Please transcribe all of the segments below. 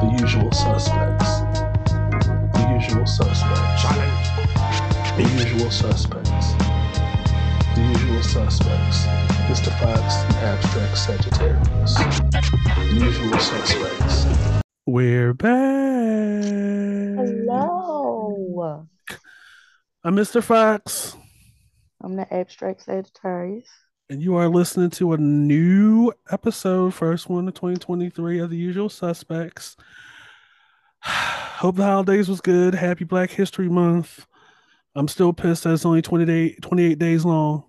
The usual suspects. The usual suspects. The usual suspects. The usual suspects. Mr. Fox, the abstract Sagittarius. The usual suspects. We're back. Hello. I'm Mr. Fox, I'm the abstract Sagittarius. And you are listening to a new episode, first one of 2023 of The Usual Suspects. Hope the holidays was good. Happy Black History Month. I'm still pissed that it's only 20 day, 28 days long.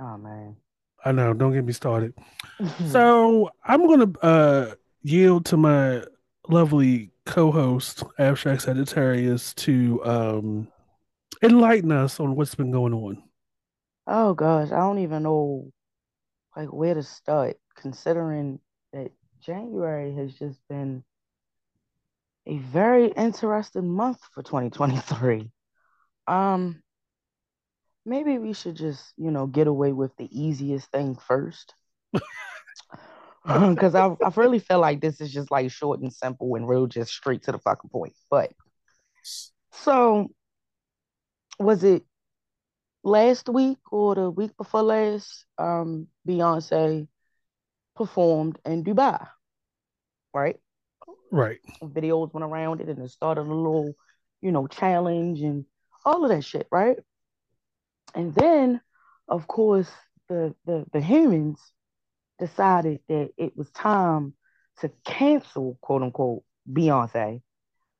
Oh man. I know, don't get me started. So I'm gonna uh yield to my lovely co-host, Abstract Sagittarius, to um enlighten us on what's been going on. Oh gosh, I don't even know like where to start, considering that January has just been a very interesting month for 2023. Um, maybe we should just, you know, get away with the easiest thing first. Because I, I really feel like this is just like short and simple and real, just straight to the fucking point. But so, was it last week or the week before last? Um, Beyonce performed in Dubai, right? Right. Videos went around it and it started a little, you know, challenge and all of that shit, right? And then, of course, the the, the humans decided that it was time to cancel, quote unquote, Beyonce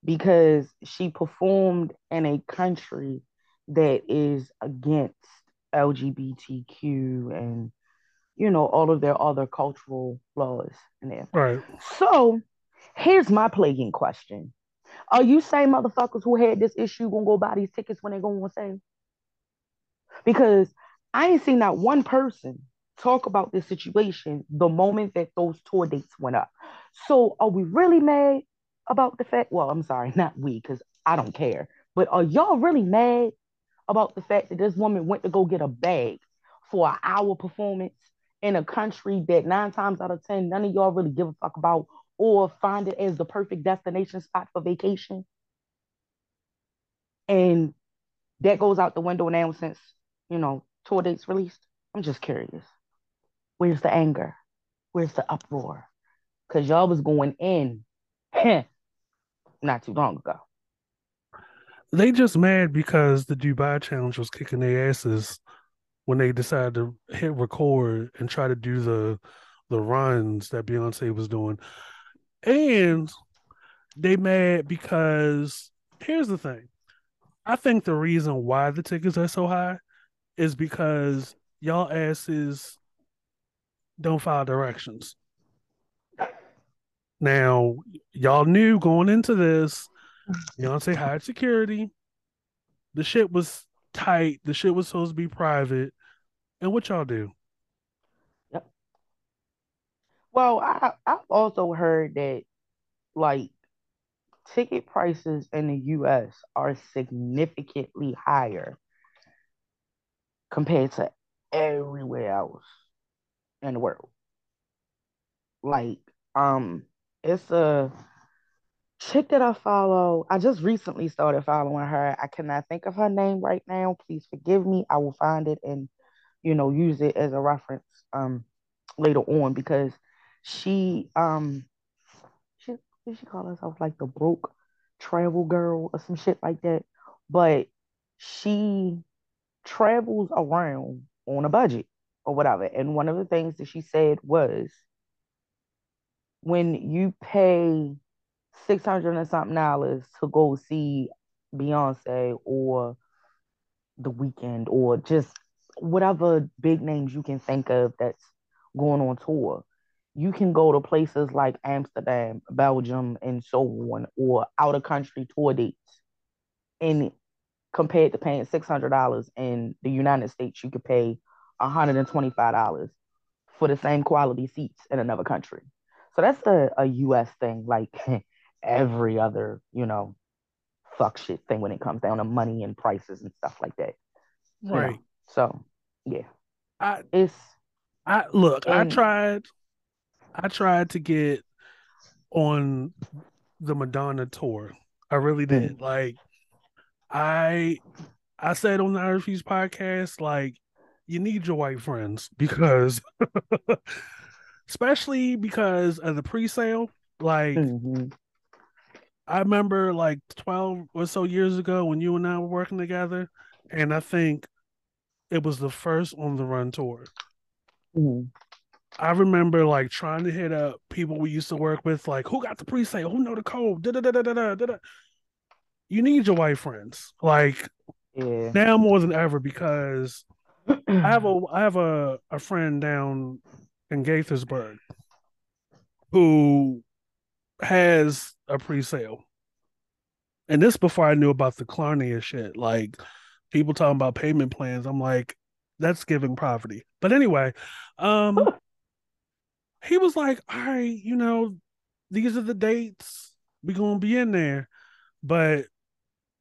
because she performed in a country that is against LGBTQ and you know all of their other cultural laws in there. Right. So here's my plaguing question. Are you saying motherfuckers who had this issue gonna go buy these tickets when they go on sale? Because I ain't seen not one person talk about this situation the moment that those tour dates went up. So are we really mad about the fact? Well, I'm sorry, not we, because I don't care. But are y'all really mad about the fact that this woman went to go get a bag for an hour performance in a country that nine times out of ten, none of y'all really give a fuck about or find it as the perfect destination spot for vacation? And that goes out the window now since, you know, tour dates released. I'm just curious. Where's the anger? Where's the uproar? Because y'all was going in not too long ago. They just mad because the Dubai challenge was kicking their asses when they decided to hit record and try to do the the runs that Beyonce was doing. And they mad because here's the thing. I think the reason why the tickets are so high is because y'all asses don't follow directions. Now, y'all knew going into this, Beyonce hired security. The shit was tight. The shit was supposed to be private. And what y'all do? Yep. Well, I I've also heard that like ticket prices in the US are significantly higher compared to everywhere else in the world. Like, um, it's a chick that I follow. I just recently started following her. I cannot think of her name right now. Please forgive me. I will find it and you know use it as a reference um later on because she um she she call herself like the broke travel girl or some shit like that. But she travels around on a budget or whatever. And one of the things that she said was when you pay six hundred and something dollars to go see Beyonce or The Weeknd or just whatever big names you can think of that's going on tour, you can go to places like Amsterdam, Belgium, and so on, or out of country tour dates. And compared to paying six hundred dollars in the United States, you could pay one hundred and twenty five dollars for the same quality seats in another country. So that's a, a US thing, like every other, you know, fuck shit thing when it comes down to money and prices and stuff like that. you know. Right. So yeah, I it's I look, I tried I tried to get on the Madonna tour. I really did. Mm. Like I I said on the Irish's podcast, like you need your white friends because especially because of the pre-sale. Like mm-hmm. I remember like 12 or so years ago when you and I were working together, and I think it was the first on the run tour. Mm-hmm. I remember like trying to hit up people we used to work with, like who got the pre-sale, who know the code, da da da da da da. You need your white friends, like yeah. now more than ever, because I have a I have a a friend down in Gaithersburg who has a pre-sale, and this before I knew about the Klarna shit, like people talking about payment plans. I'm like, that's giving poverty. But anyway, um he was like, all right, you know, these are the dates. we gonna be in there. But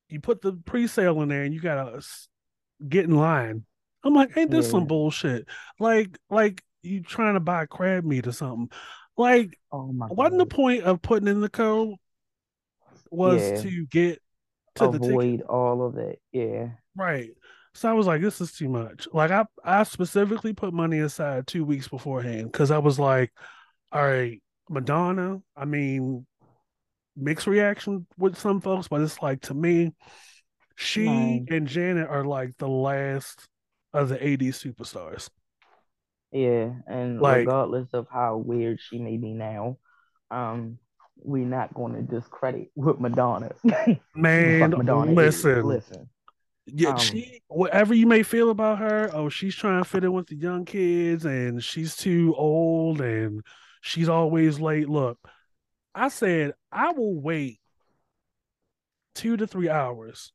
you put the pre-sale in there and you gotta get in line. I'm like, ain't this yeah. some bullshit? Like, like you trying to buy crab meat or something. Like, oh my wasn't God. the point of putting in the code was yeah. to get to avoid all of it. Yeah. Right. So I was like, this is too much. Like I I specifically put money aside two weeks beforehand because I was like, all right, Madonna, I mean, mixed reaction with some folks, but it's like to me, she and Janet are like the last of the 80s superstars. Yeah, and like, regardless of how weird she may be now, um, we're not going to discredit what Madonna. Man, Madonna listen, is. listen yeah, um, she whatever you may feel about her, oh, she's trying to fit in with the young kids and she's too old and she's always late. Look, I said I will wait two to three hours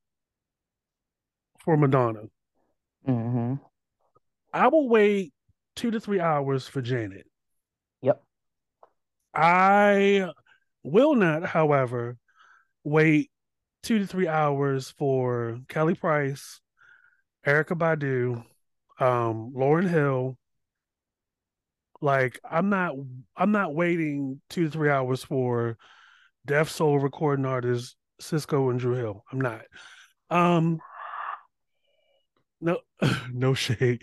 for Madonna. Mm-hmm. I will wait two to three hours for Janet. Yep. I will not, however, wait two to three hours for Kelly Price, Erykah Badu, um, Lauryn Hill. Like I'm not I'm not waiting two to three hours for Def Soul recording artists Sisqo and Dru Hill. I'm not. Um no no shade.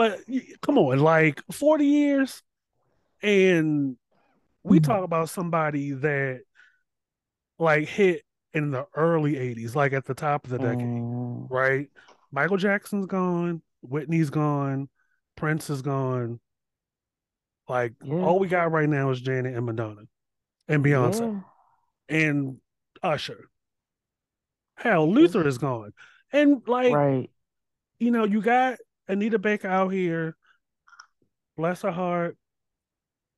But come on, like 40 years and we mm-hmm. talk about somebody that like hit in the early 80s, like at the top of the decade, mm. right? Michael Jackson's gone, Whitney's gone, Prince is gone. Like yeah. all we got right now is Janet and Madonna and Beyonce yeah. and Usher. Hell, Luther is gone. And like right. you know, you got Anita Baker out here, bless her heart,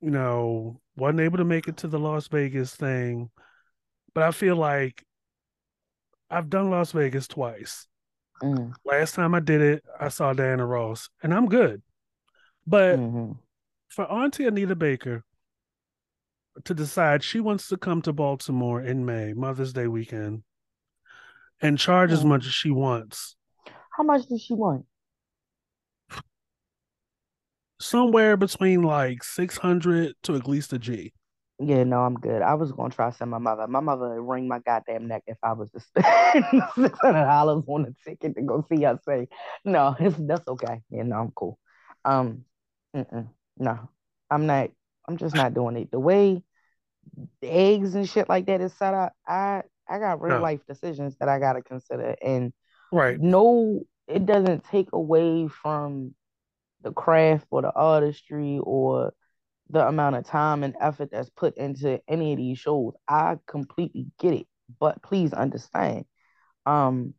you know, wasn't able to make it to the Las Vegas thing but I feel like I've done Las Vegas twice. Mm. Last time I did it, I saw Diana Ross, and I'm good. But mm-hmm. for Auntie Anita Baker to decide she wants to come to Baltimore in May, Mother's Day weekend, and charge mm. as much as she wants. How much does she want? Somewhere between like 600 to at least a G. Yeah, no, I'm good. I was gonna try to send my mother. My mother would wring my goddamn neck if I was to spend six hundred dollars on a ticket to go see her. Say, no, it's, that's okay. Yeah, no, I'm cool. Um, no, I'm not. I'm just not doing it. The way the eggs and shit like that is set up, I I got real no. life decisions that I gotta consider, and right, no, it doesn't take away from the craft or the artistry or the amount of time and effort that's put into any of these shows. I completely get it, but please understand. Um,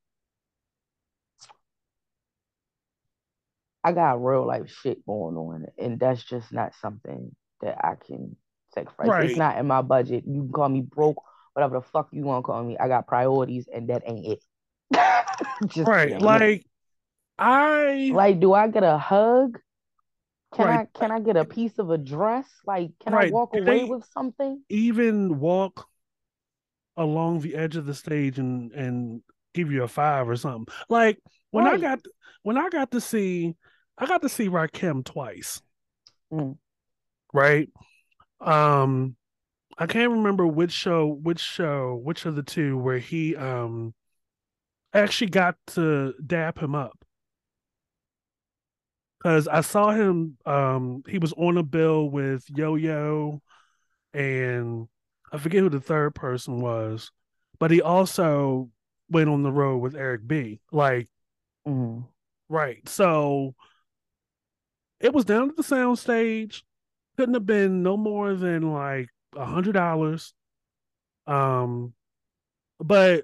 I got real life shit going on, and that's just not something that I can sacrifice. Right. It's not in my budget. You can call me broke, whatever the fuck you want to call me. I got priorities, and that ain't it. right, like I like. Do I get a hug? Can right. I can I get a piece of a dress? Like, can right. I walk Did away with something? Even walk along the edge of the stage and and give you a five or something. Like when right. I got when I got to see I got to see Rakim twice. Mm. Right? Um I can't remember which show, which show, which of the two where he um actually got to dap him up because I saw him. Um, he was on a bill with Yo Yo, and I forget who the third person was, but he also went on the road with Eric B. Like, Mm-hmm. right. So it was down at the sound stage. Couldn't have been no more than like a hundred dollars. Um, but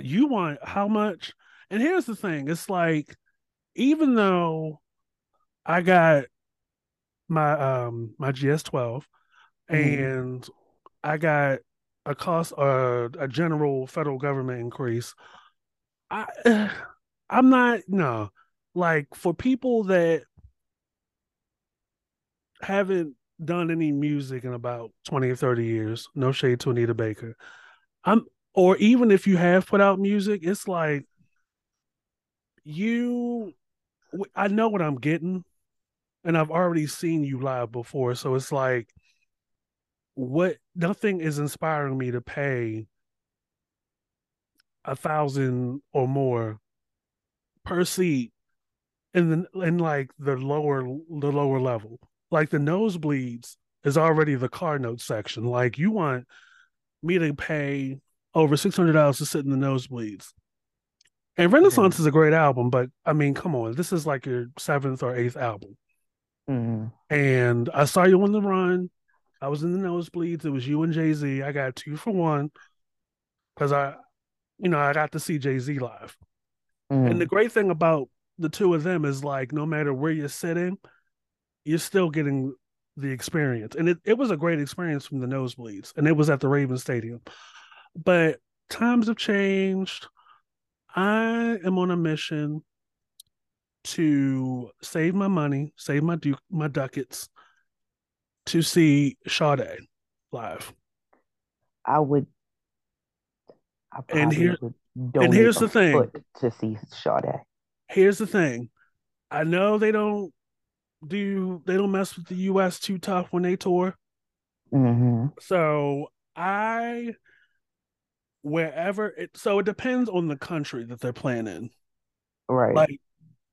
you want how much? And here's the thing: it's like even though I got my um my GS12 Mm-hmm. and I got a cost uh, a general federal government increase. I I'm not no like for people that haven't done any music in about 20 or 30 years, no shade to Anita Baker. I'm or even if you have put out music, it's like you I know what I'm getting and I've already seen you live before, so it's like what nothing is inspiring me to pay a thousand or more per seat in the in like the lower the lower level. Like the nosebleeds is already the car note section. Like you want me to pay over six hundred dollars to sit in the nosebleeds. And Mm-hmm. Renaissance is a great album, but I mean, come on, this is like your seventh or eighth album. Mm-hmm. And I saw you on the run. I was in the nosebleeds. It was you and Jay Z. I got two for one because I, you know, I got to see Jay Z live. And the Mm-hmm. great thing about the two of them is like, no matter where you're sitting, you're still getting the experience. And it, it was a great experience from the nosebleeds. And it was at the Raven Stadium. But times have changed. I am on a mission to save my money, save my du- my ducats to see Sade live. I would. I And probably here would and here's the thing. to see Sade. Here's the thing. I know they don't do they don't mess with the US too tough when they tour. Mm-hmm. So I wherever it so it depends on the country that they're playing in. Right. Like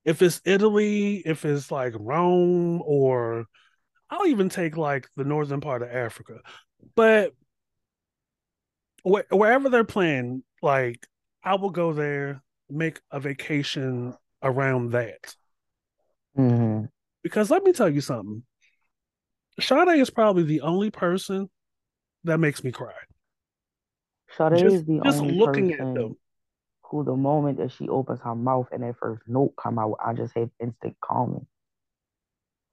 if it's Italy, if it's like Rome or I'll even take like the northern part of Africa. But wh- wherever they're playing, like I will go there, make a vacation around that. Mm-hmm. Because let me tell you something. Sade is probably the only person that makes me cry. Sade Just is the just only looking at person them. Who, the moment that she opens her mouth and that first note come out, I just have instant calming.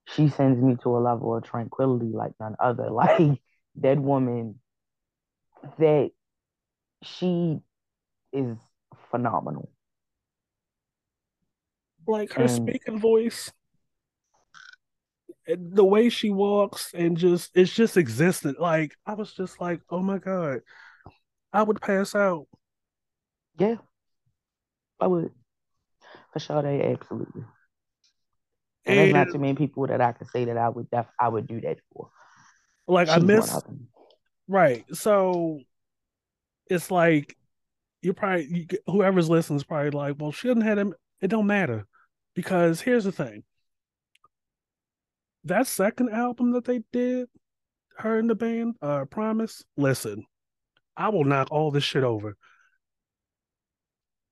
She sends me to a level of tranquility like none other. Like that woman, that she is phenomenal. Like her And speaking voice, the way she walks, and just it's just existent. Like I was just like, oh my god, I would pass out. yeah, I would for Sade, absolutely. And there's not too many people that I could say that I would def I would do that for. like I She's one miss right. So it's like you're probably you, whoever's listening is probably like, well, she didn't have him. It don't matter because here's the thing: that second album that they did, her and the band, uh, Promise. Listen, I will knock all this shit over.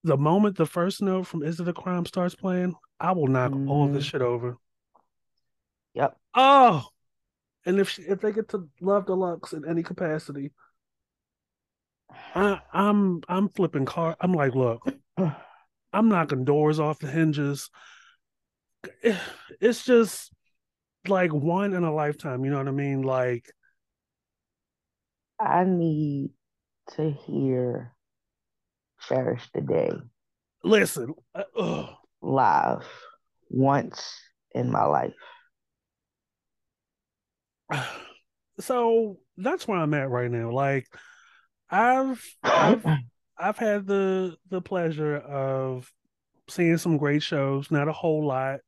The moment the first note from Is It a Crime starts playing, I will knock all this hmm shit over. Yep. Oh, and if she, if they get to Love Deluxe in any capacity, I, I'm I'm flipping car. I'm like, look, I'm knocking doors off the hinges. It's just like one in a lifetime. You know what I mean? Like, I need to hear Cherish the Day listen, uh, live once in my life. so that's where I'm at right now. Like, I've I've I've had the the pleasure of seeing some great shows. Not a whole lot.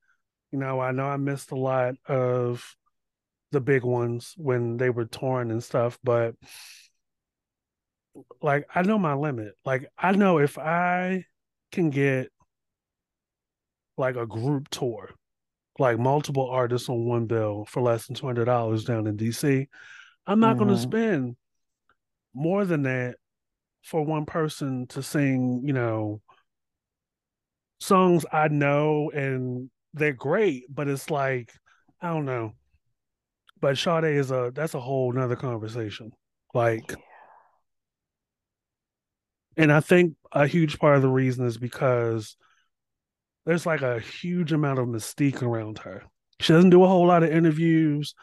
You know, I know I missed a lot of the big ones when they were torn and stuff, but like I know my limit. Like I know if I can get like a group tour, like multiple artists on one bill for less than two hundred dollars down in DC, I'm not mm-hmm. going to spend more than that for one person to sing. You know, songs I know and they're great, but it's like I don't know. But Sade is a that's a whole nother conversation. Like. And I think a huge part of the reason is because there's like a huge amount of mystique around her. She doesn't do a whole lot of interviews.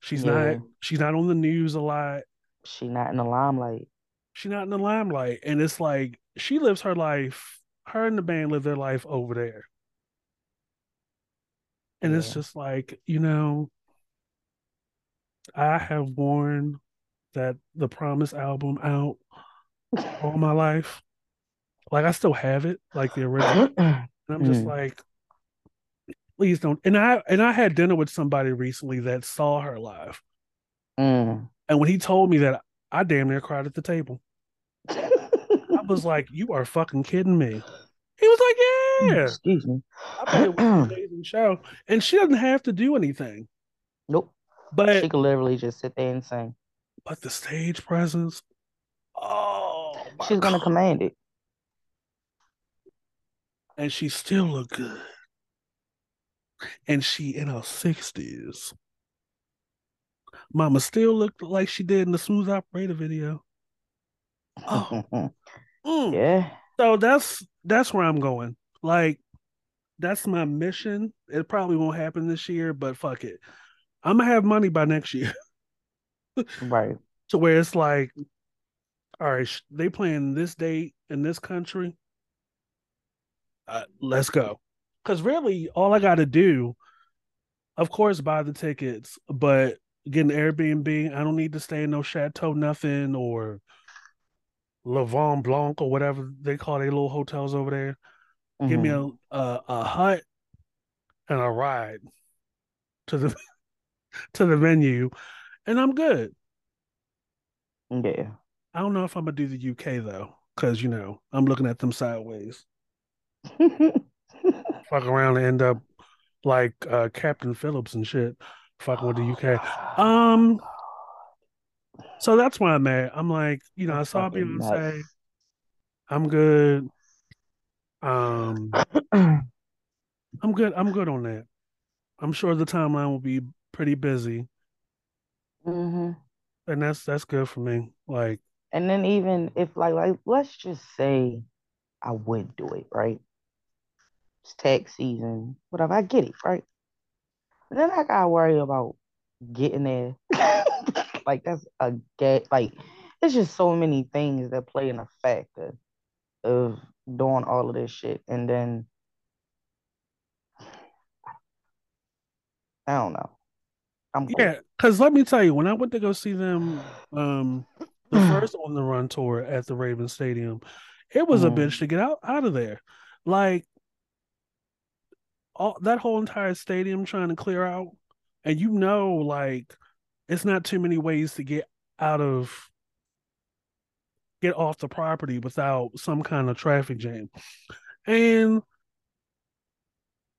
She's yeah. not she's not on the news a lot. She's not in the limelight. She's not in the limelight. And it's like she lives her life, her and the band live their life over there. And yeah. it's just like, you know, I have worn that the Promise album out all my life. Like I still have it, like the original. And I'm just mm. like, please don't. And I and I had dinner with somebody recently that saw her live. Mm. And when he told me that, I damn near cried at the table. I was like, "You are fucking kidding me." He was like, "Yeah." Excuse me. I bet it was an amazing show, and she doesn't have to do anything. Nope. But she could literally just sit there and sing. But the stage presence, oh, she's gonna command it and she still look good. And she in her sixties. Mama still looked like she did in the Smooth Operator video. Oh. mm. Yeah. So that's that's where I'm going. Like that's my mission. It probably won't happen this year, but fuck it. I'm gonna have money by next year. right. To where it's like, all right, they playing this date in this country uh, let's go. Because really, all I got to do, of course, buy the tickets, but get an Airbnb. I don't need to stay in no chateau, nothing, or Lavon Blanc or whatever they call their little hotels over there. Mm-hmm. Give me mm-hmm. a, a a hut and a ride to the to the venue, and I'm good. Yeah. I don't know if I'm gonna do the UK though, because you know I'm looking at them sideways. Fuck around and end up like uh, Captain Phillips and shit. Fucking with the UK. Um. So that's why I'm at. I'm like, you know, that's I saw people nuts. say, "I'm good." Um, I'm good. I'm good on that. I'm sure the timeline will be pretty busy. Mm-hmm. And that's that's good for me. Like, and then even if like like let's just say I would do it, right? it's tax season, whatever. I get it, right? But then I gotta worry about getting there. like that's a get like it's just so many things that play in a factor of doing all of this shit. And then I don't know. I'm. Yeah, because let me tell you, when I went to go see them um the first on the run tour at the Raven Stadium, it was mm. a bitch to get out out of there. Like all that whole entire stadium trying to clear out, and you know, like it's not too many ways to get out of get off the property without some kind of traffic jam. And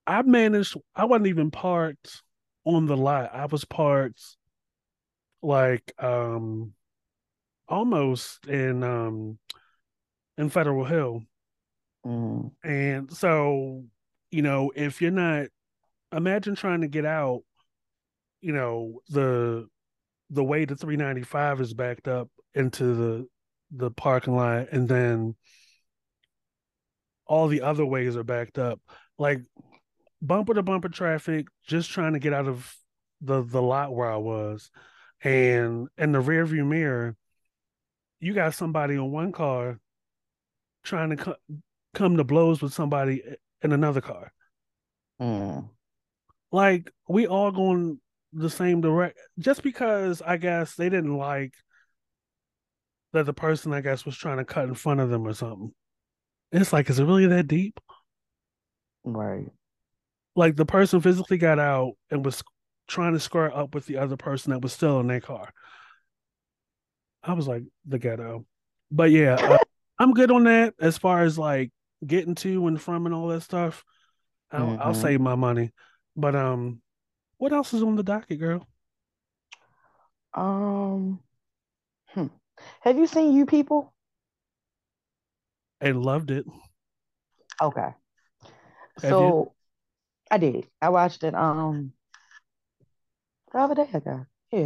I managed I wasn't even parked on the lot. I was parked like um almost in um in Federal Hill. Mm. And so you know, if you're not imagine trying to get out, you know, the the way the 395 is backed up into the the parking lot and then all the other ways are backed up. Like bumper to bumper traffic, just trying to get out of the the lot where I was. And in the rear view mirror, you got somebody on one car trying to co- come to blows with somebody in another car. Mm. Like we all going the same direct just because I guess they didn't like that the person I guess was trying to cut in front of them or something. It's like, is it really that deep? Right. Like the person physically got out and was trying to square up with the other person that was still in their car. I was like the ghetto, but yeah, uh, I'm good on that as far as like getting to and from and all that stuff. I'll, mm-hmm. I'll save my money. But um, what else is on the docket, girl? Um, hmm. have you seen You People? I loved it. Okay. Have so you? I did. I watched it um the other day ago. Yeah.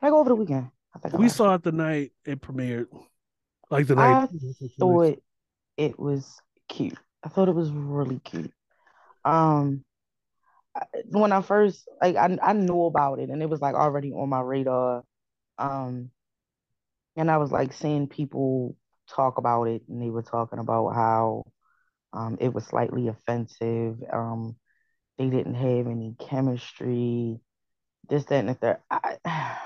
I go over the weekend. We saw it the night it premiered. Like the night I thought it was cute. I thought it was really cute. Um when I first like I I knew about it and it was like already on my radar. Um and I was like seeing people talk about it and they were talking about how um it was slightly offensive. Um they didn't have any chemistry, this, that, and the third. I,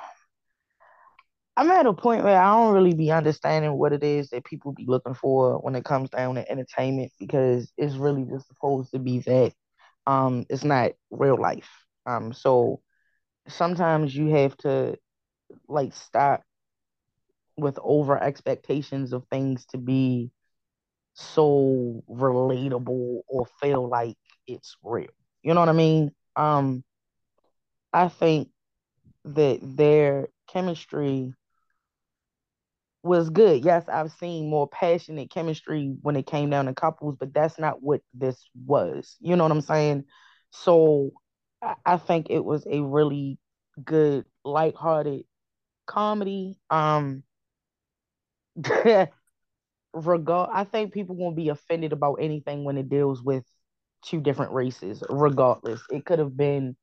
I'm at a point where I don't really be understanding what it is that people be looking for when it comes down to entertainment because it's really just supposed to be that. Um, it's not real life. Um, so sometimes you have to like stop with over expectations of things to be so relatable or feel like it's real. You know what I mean? Um, I think that their chemistry was good. Yes, I've seen more passionate chemistry when it came down to couples, but that's not what this was. You know what I'm saying? So I think it was a really good, lighthearted comedy. Um regard I think people won't be offended about anything when it deals with two different races, regardless. It could have been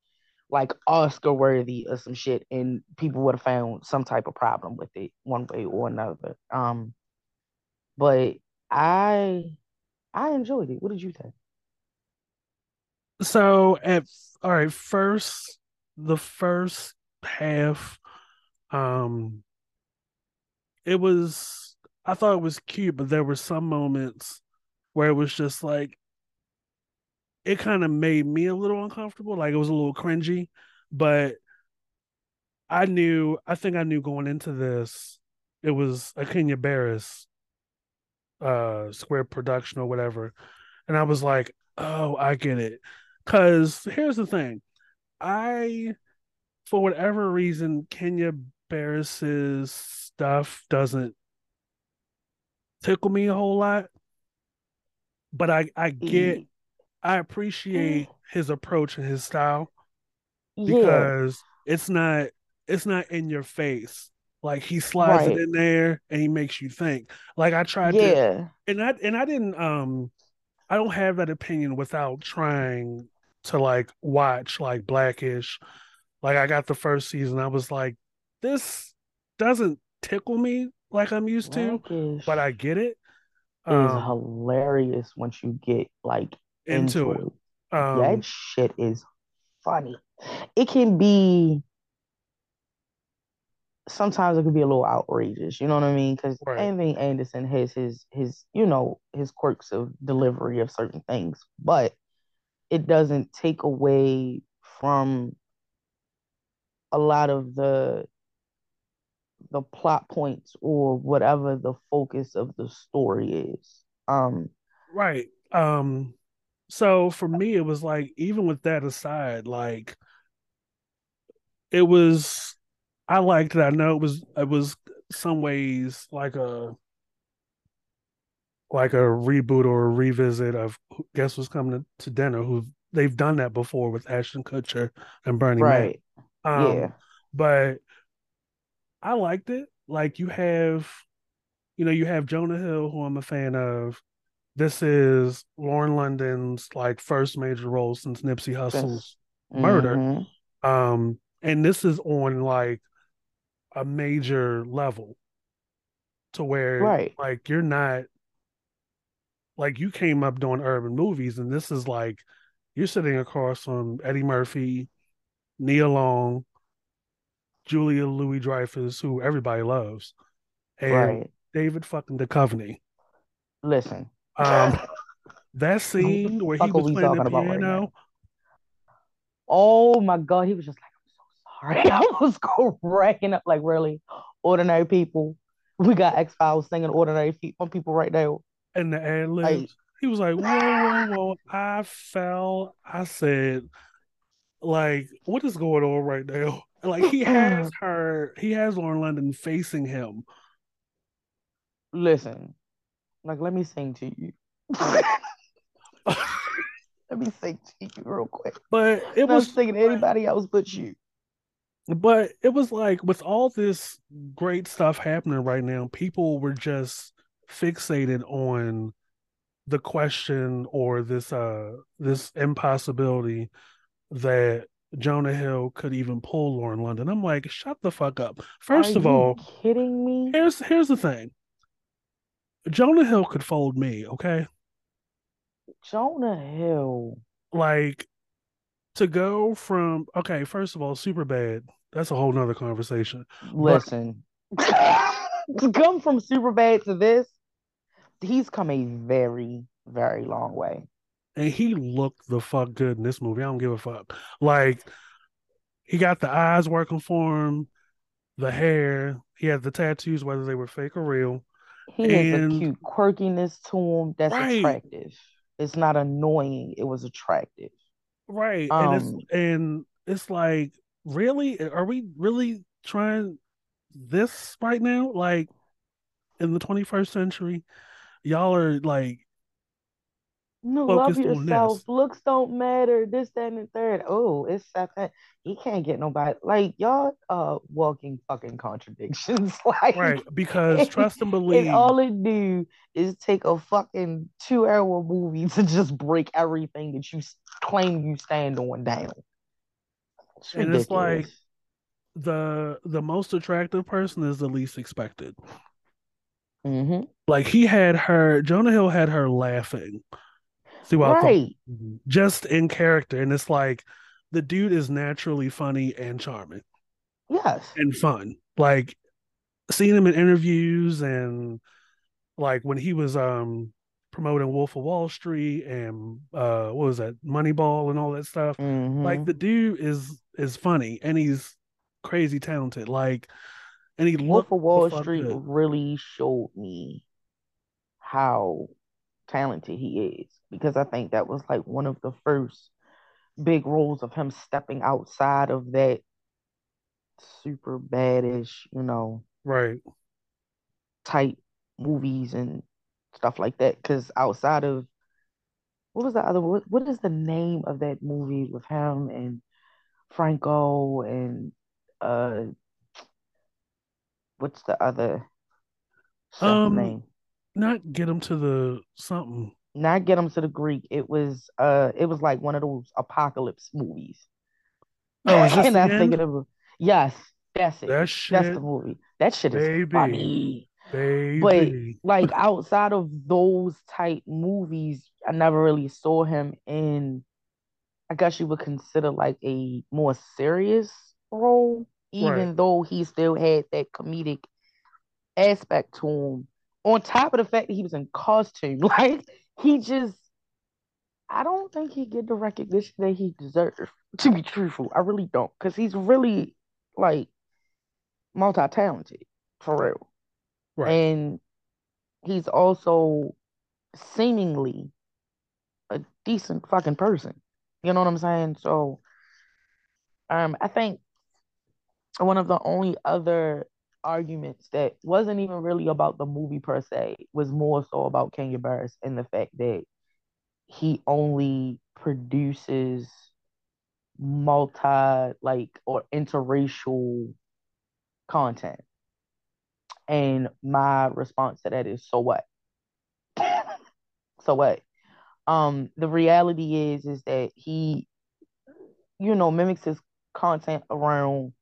like Oscar worthy or some shit, and people would have found some type of problem with it one way or another. Um, but I I enjoyed it. What did you think? So at all right, first the first half, um, it was I thought it was cute, but there were some moments where it was just like it kind of made me a little uncomfortable. Like it was a little cringy, but I knew, I think I knew going into this, it was a Kenya Barris uh square production or whatever. And I was like, oh, I get it. Cause here's the thing. I for whatever reason, Kenya Barris's stuff doesn't tickle me a whole lot. But I, I get mm. I appreciate his approach and his style because yeah. it's not it's not in your face. Like he slides right. it in there and he makes you think. Like I tried yeah. to and I and I didn't um I don't have that opinion without trying to like watch like Blackish. Like I got the first season, I was like, this doesn't tickle me like I'm used Blackish to, but I get it. it. Is um, hilarious once you get like into, into it. it. Um, that shit is funny. It can be sometimes it could be a little outrageous, you know what I mean? Because right. Anthony Anderson has his his you know his quirks of delivery of certain things, but it doesn't take away from a lot of the the plot points or whatever the focus of the story is. Um, right. Um, so for me, it was like, even with that aside, like it was, I liked it. I know it was, it was some ways like a, like a reboot or a revisit of Guess What's Coming to Dinner, who they've done that before with Ashton Kutcher and Bernie right. Um, yeah. But I liked it. Like you have, you know, you have Jonah Hill, who I'm a fan of this is Lauren London's like first major role since Nipsey Hussle's mm-hmm. murder. Um, and this is on like a major level to where right. like you're not like you came up doing urban movies and this is like you're sitting across from Eddie Murphy, Nia Long, Julia Louis Dreyfus, who everybody loves, and right. David fucking Duchovny. Listen, um, that scene where he was playing the piano. Right oh my god, he was just like, "I'm so sorry. I was cracking up like really ordinary people. We got X Files singing ordinary people right now. And the ad libs. Like, he was like, whoa, whoa, whoa. I fell. I said, like, what is going on right now? Like he has her, he has Lauren London facing him. Listen, like, let me sing to you. let me sing to you real quick. But it was singing anybody else but you. But it was like with all this great stuff happening right now, people were just fixated on the question or this uh this impossibility that Jonah Hill could even pull Lauren London. I'm like, shut the fuck up. First Are of all, kidding me? Here's here's the thing. Jonah Hill could fold me, okay? Jonah Hill. Like to go from okay, first of all, Superbad. That's a whole nother conversation. Listen. But... to come from Superbad to this, he's come a very, very long way. And he looked the fuck good in this movie. I don't give a fuck. Like he got the eyes working for him, the hair, he had the tattoos, whether they were fake or real. He and, has a cute quirkiness to him that's right. attractive. It's not annoying. It was attractive. Right. Um, and it's um, and it's like, really? Are we really trying this right now? Like in the 21st century? y'all are like no, love yourself. Looks don't matter. This, that, and the third. Oh, it's that. He can't get nobody. Like y'all, uh, walking fucking contradictions. like right, because trust and believe. And all it do is take a fucking two-hour movie to just break everything that you claim you stand on down. It's and it's like the the most attractive person is the least expected. Mm-hmm. Like he had her, Jonah Hill had her laughing throughout right. the, just in character, and it's like the dude is naturally funny and charming. Yes, and fun. Like seeing him in interviews and like when he was um promoting Wolf of Wall Street and uh what was that Moneyball and all that stuff. Mm-hmm. Like the dude is is funny and he's crazy talented. Like and he Wolf of Wall Street good. really showed me how talented he is because I think that was like one of the first big roles of him stepping outside of that super baddish, you know, right type movies and stuff like that. Because outside of what was the other what, what is the name of that movie with him and Franco and uh what's the other um, name? Not get him to the something. Not get him to the Greek. It was uh, it was like one of those apocalypse movies. Oh, is this and thinking of yes, that's it. That shit, that's the movie. That shit is baby, funny. Baby. But like outside of those type movies, I never really saw him in. I guess you would consider like a more serious role even right. though he still had that comedic aspect to him. On top of the fact that he was in costume, like he just, I don't think he get the recognition that he deserves. To be truthful, I really don't, because he's really like multi-talented for real, right. and he's also seemingly a decent fucking person. You know what I'm saying? So, um, I think one of the only other arguments that wasn't even really about the movie per se was more so about Kenya Barris and the fact that he only produces multi like or interracial content. And my response to that is so what? so what? Um the reality is is that he you know mimics his content around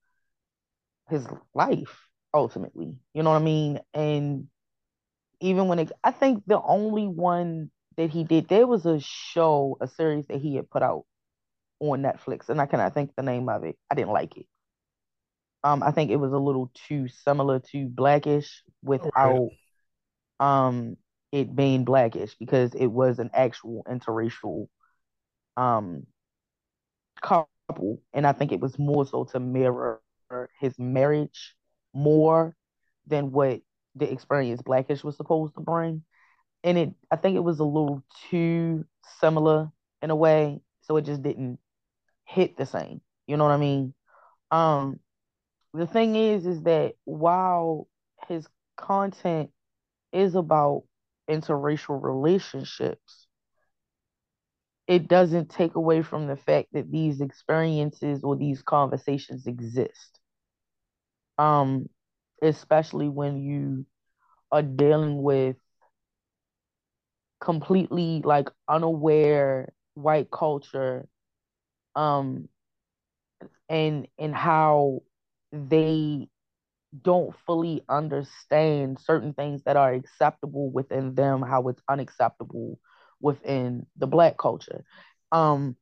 his life ultimately. You know what I mean? And even when it, I think the only one that he did, there was a show, a series that he had put out on Netflix, and I cannot think the name of it. I didn't like it. Um, I think it was a little too similar to Blackish without okay. um it being Blackish because it was an actual interracial um couple, and I think it was more so to mirror his marriage more than what the experience Blackish was supposed to bring. And it, I think it was a little too similar in a way, so it just didn't hit the same. You know what I mean? Um, the thing is, is that while his content is about interracial relationships, it doesn't take away from the fact that these experiences or these conversations exist. Um, especially when you are dealing with completely like unaware white culture um and and how they don't fully understand certain things that are acceptable within them how it's unacceptable within the black culture um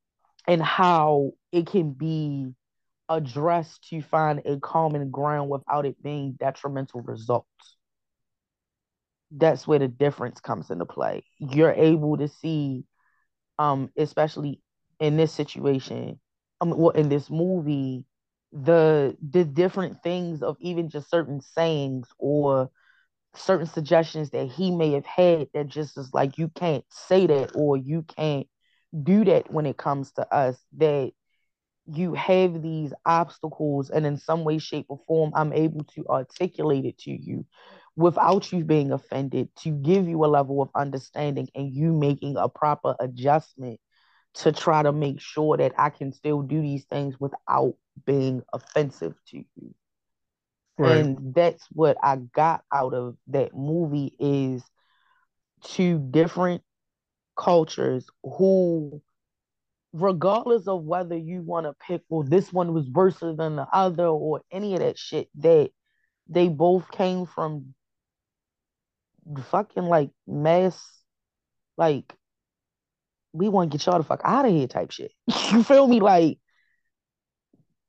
and how it can be addressed to find a common ground without it being detrimental results. That's where the difference comes into play. You're able to see um especially in this situation um well in this movie the the different things of even just certain sayings or certain suggestions that he may have had that just is like you can't say that or you can't do that when it comes to us that you have these obstacles and in some way shape or form i'm able to articulate it to you without you being offended to give you a level of understanding and you making a proper adjustment to try to make sure that I can still do these things without being offensive to you. Right. And that's what I got out of that movie is two different cultures who regardless of whether you want to pick well this one was worse than the other or any of that shit that they both came from fucking like mass like we want to get y'all the fuck out of here type shit. you feel me? Like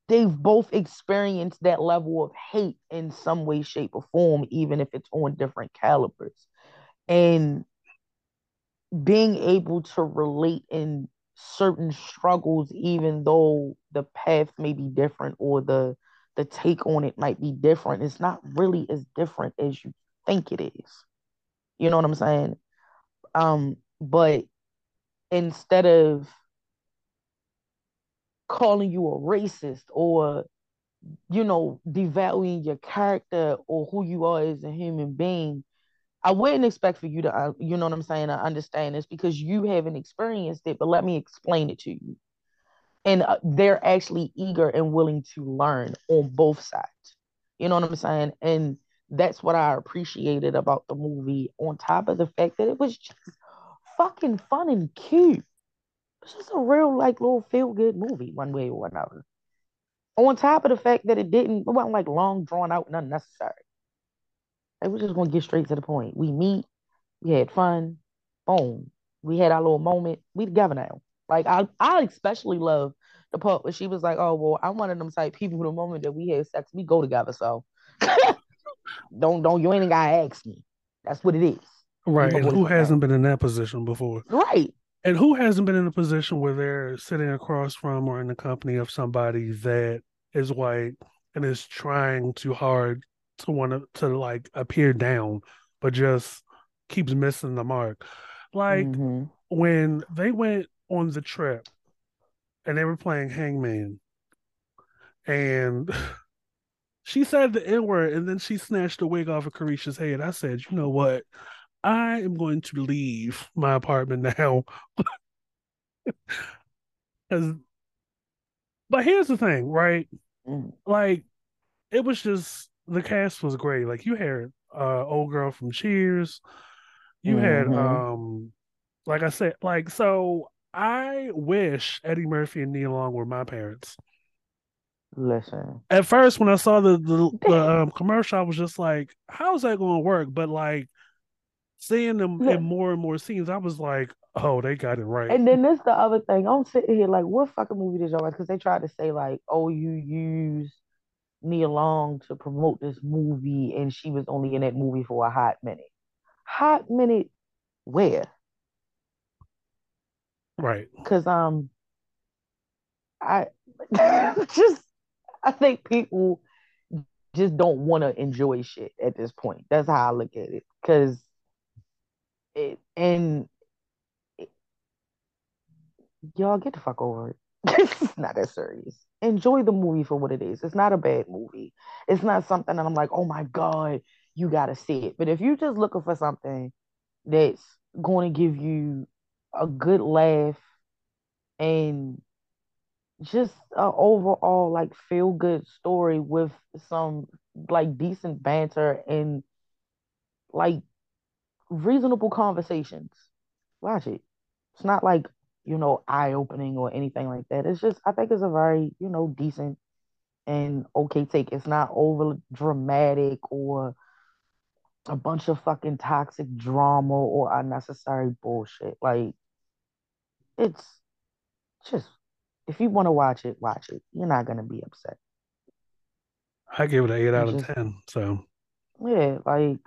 they've both experienced that level of hate in some way, shape, or form, even if it's on different calibers. And being able to relate in certain struggles, even though the path may be different or the the take on it might be different, it's not really as different as you think it is. You know what I'm saying? Um, but instead of calling you a racist or you know devaluing your character or who you are as a human being i wouldn't expect for you to uh, you know what i'm saying to understand this because you haven't experienced it but let me explain it to you and uh, they're actually eager and willing to learn on both sides you know what i'm saying and that's what i appreciated about the movie on top of the fact that it was just fucking fun and cute. It's just a real like little feel good movie, one way or another. On top of the fact that it didn't, it wasn't like long drawn out and unnecessary. Like we're just gonna get straight to the point. We meet, we had fun, boom. We had our little moment. We together now. Like I, I especially love the part where she was like, "Oh well, I'm one of them type people. The moment that we had sex, we go together. So don't, don't you ain't gotta ask me. That's what it is." Right. And who hasn't been in that position before? Right. And who hasn't been in a position where they're sitting across from or in the company of somebody that is white and is trying too hard to want to, to like appear down, but just keeps missing the mark. Like mm-hmm. when they went on the trip and they were playing Hangman and she said the N word and then she snatched the wig off of Carisha's head. I said, you know what? I am going to leave my apartment now. but here's the thing, right? Mm. Like, it was just the cast was great. Like you had uh old girl from Cheers. You mm-hmm. had um like I said, like so I wish Eddie Murphy and Nia Long were my parents. Listen. At first when I saw the the, the um, commercial, I was just like, how's that gonna work? But like seeing them yeah. in more and more scenes, I was like, oh, they got it right. And then this the other thing. I'm sitting here like, what fucking movie did y'all watch? Because they tried to say like, oh, you use Nia Long to promote this movie, and she was only in that movie for a hot minute. Hot minute, where? Right. Because um, I just I think people just don't want to enjoy shit at this point. That's how I look at it. Cause it and it, y'all get the fuck over it. it's not that serious. Enjoy the movie for what it is. It's not a bad movie. It's not something that I'm like, oh my God, you gotta see it. But if you're just looking for something that's to give you a good laugh and just an overall like feel good story with some like decent banter and like reasonable conversations. Watch it. It's not like, you know, eye opening or anything like that. It's just I think it's a very, you know, decent and okay take. It's not over dramatic or a bunch of fucking toxic drama or unnecessary bullshit. Like it's just if you want to watch it, watch it. You're not gonna be upset. I give it an eight out of ten. So yeah, like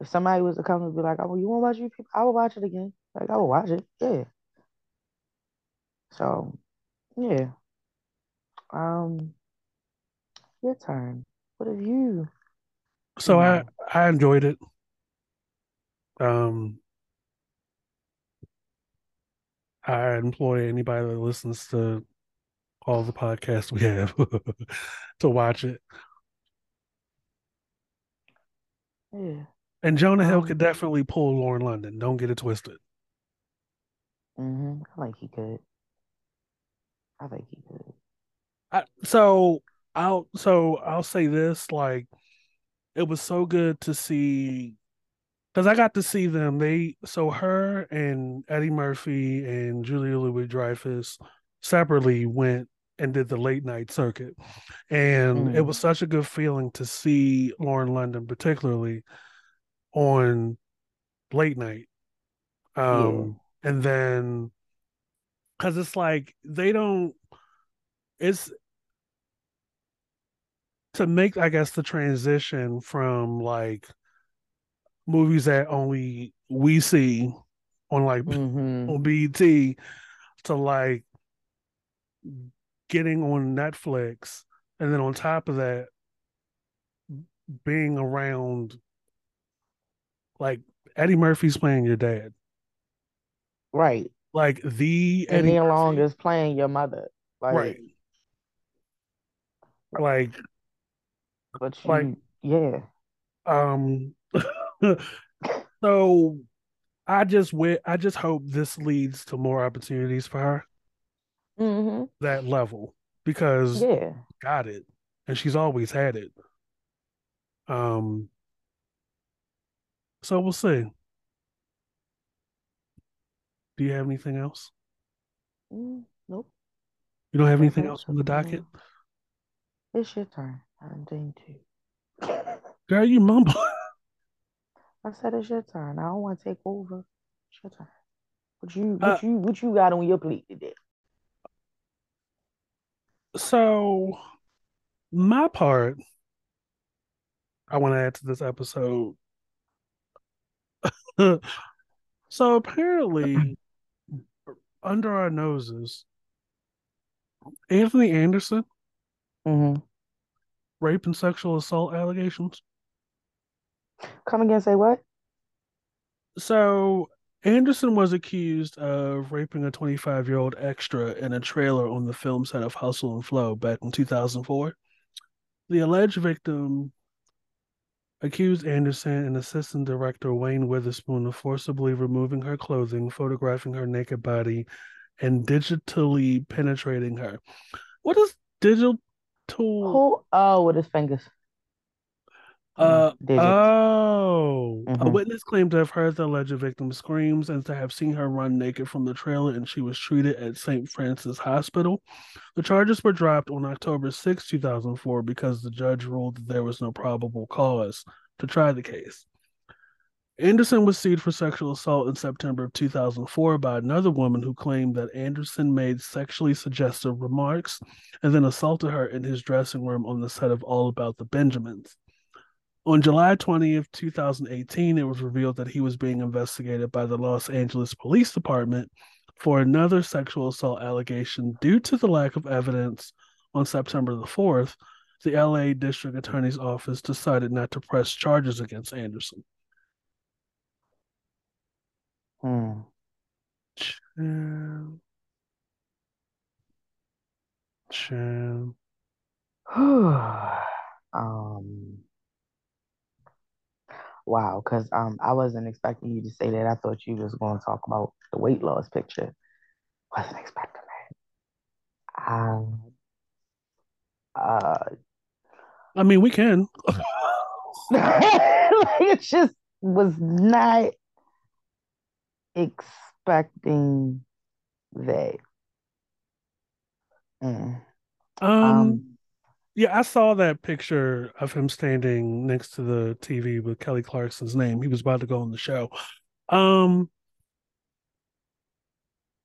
if somebody was to come and be like, "Oh, you want to watch it?" I will watch it again. Like I will watch it. Yeah. So yeah. Um, your turn. What have you? So I I enjoyed it. Um, I employ anybody that listens to all the podcasts we have to watch it. Yeah. And Jonah Hill um, could definitely pull Lauren London. Don't get it twisted. Mm-hmm. I think he could. I think he could. I, so I'll so I'll say this like it was so good to see because I got to see them. They so her and Eddie Murphy and Julia Louis Dreyfus separately went and did the late night circuit, and mm. it was such a good feeling to see Lauren London, particularly on late night. Um, yeah. And then because it's like they don't. It's to make, I guess, the transition from like movies that only we see on like mm-hmm. on BET to like getting on Netflix and then on top of that being around like Eddie Murphy's playing your dad. Right. Like the and Eddie Long is playing your mother. Like, right. Like but you, like yeah. Um so I just went. I just hope this leads to more opportunities for her. Mm-hmm. That level because yeah, got it, and she's always had it. Um. So we'll see. Do you have anything else? Mm, nope. You don't have anything else on the docket? It's your turn. I'm doing too. Girl, you mumble. I said it's your turn. I don't want to take over. It's your turn. What you what uh, you what you got on your plate today? So my part I want to add to this episode. so apparently under our noses, Anthony Anderson, mm-hmm. rape and sexual assault allegations. Come again, say what? So Anderson was accused of raping a 25 year old extra in a trailer on the film set of Hustle and Flow back in 2004. The alleged victim accused Anderson and assistant director Wayne Witherspoon of forcibly removing her clothing, photographing her naked body, and digitally penetrating her. What is digital? Who? Oh, with his fingers. Uh, oh, mm-hmm. a witness claimed to have heard the alleged victim's screams and to have seen her run naked from the trailer, and she was treated at St. Francis Hospital. The charges were dropped on October 6, 2004, because the judge ruled that there was no probable cause to try the case. Anderson was sued for sexual assault in September of 2004 by another woman who claimed that Anderson made sexually suggestive remarks and then assaulted her in his dressing room on the set of All About the Benjamins. On July 20th, 2018, it was revealed that he was being investigated by the Los Angeles Police Department for another sexual assault allegation due to the lack of evidence on September the 4th. The LA District Attorney's Office decided not to press charges against Anderson. Hmm. Chan. Chan. um. Wow, because um, I wasn't expecting you to say that. I thought you was going to talk about the weight loss picture. Wasn't expecting that. Um. Uh. I mean, we can. it just was not expecting that. Mm. Um, um, yeah, I saw that picture of him standing next to the TV with Kelly Clarkson's name. He was about to go on the show. Um,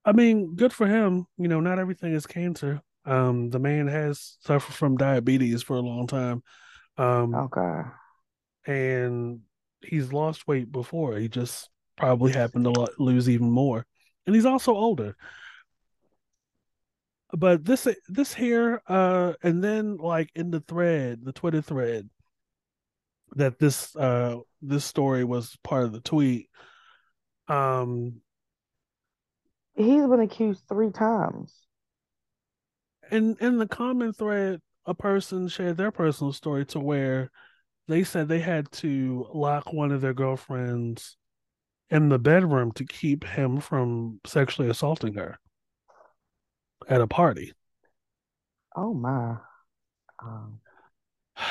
I mean, good for him. You know, not everything is cancer. Um, the man has suffered from diabetes for a long time. Um, okay. And he's lost weight before. He just probably happened to lose even more. And he's also older. But this this here, uh, and then like in the thread, the Twitter thread, that this uh this story was part of the tweet. Um, he's been accused three times. And in the comment thread, a person shared their personal story to where they said they had to lock one of their girlfriends in the bedroom to keep him from sexually assaulting her at a party. Oh my. Um...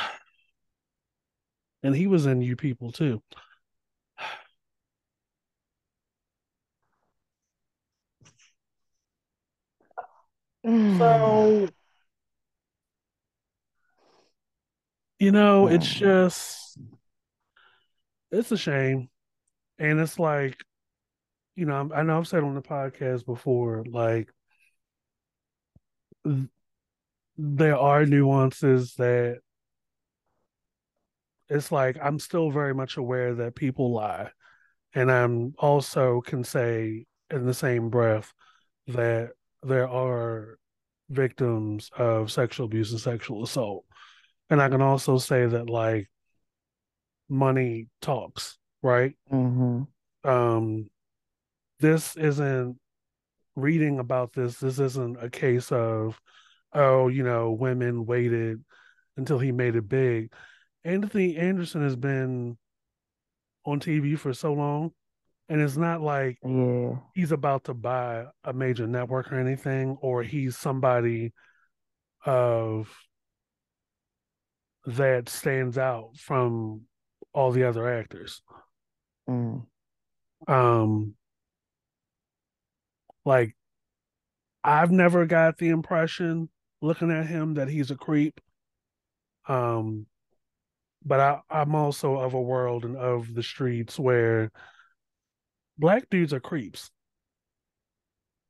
And he was in You People too. so you know, it's just it's a shame and it's like, you know, I know I've said on the podcast before, like, there are nuances that it's like I'm still very much aware that people lie. And I'm also can say in the same breath that there are victims of sexual abuse and sexual assault. And I can also say that like money talks right? Mm-hmm. Um, this isn't reading about this. This isn't a case of, oh, you know, women waited until he made it big. Anthony Anderson has been on TV for so long, and it's not like yeah. he's about to buy a major network or anything, or he's somebody of that stands out from all the other actors. Mm. Um, like I've never got the impression looking at him that he's a creep. Um, but I, I'm also of a world and of the streets where black dudes are creeps.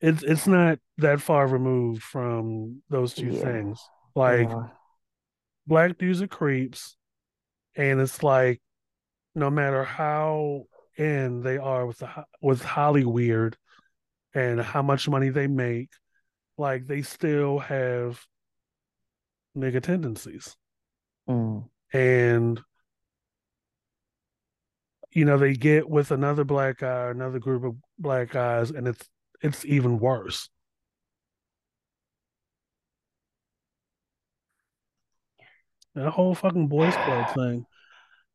It's it's not that far removed from those two yeah. things. Like yeah. black dudes are creeps, and it's like no matter how in they are with the with Hollywood and how much money they make, like they still have nigga tendencies. Mm. And you know, they get with another black guy, or another group of black guys, and it's it's even worse. That whole fucking boys club thing.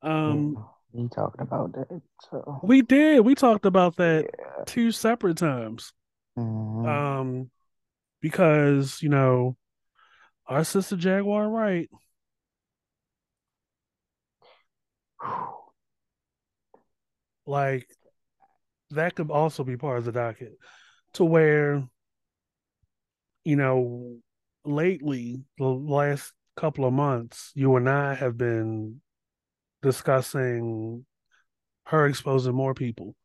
Um, we talking about that. So we did. We talked about that yeah. two separate times. Mm-hmm. Um, because you know, our sister Jaguar, right? like that could also be part of the docket to where you know lately the last couple of months you and i have been discussing her exposing more people.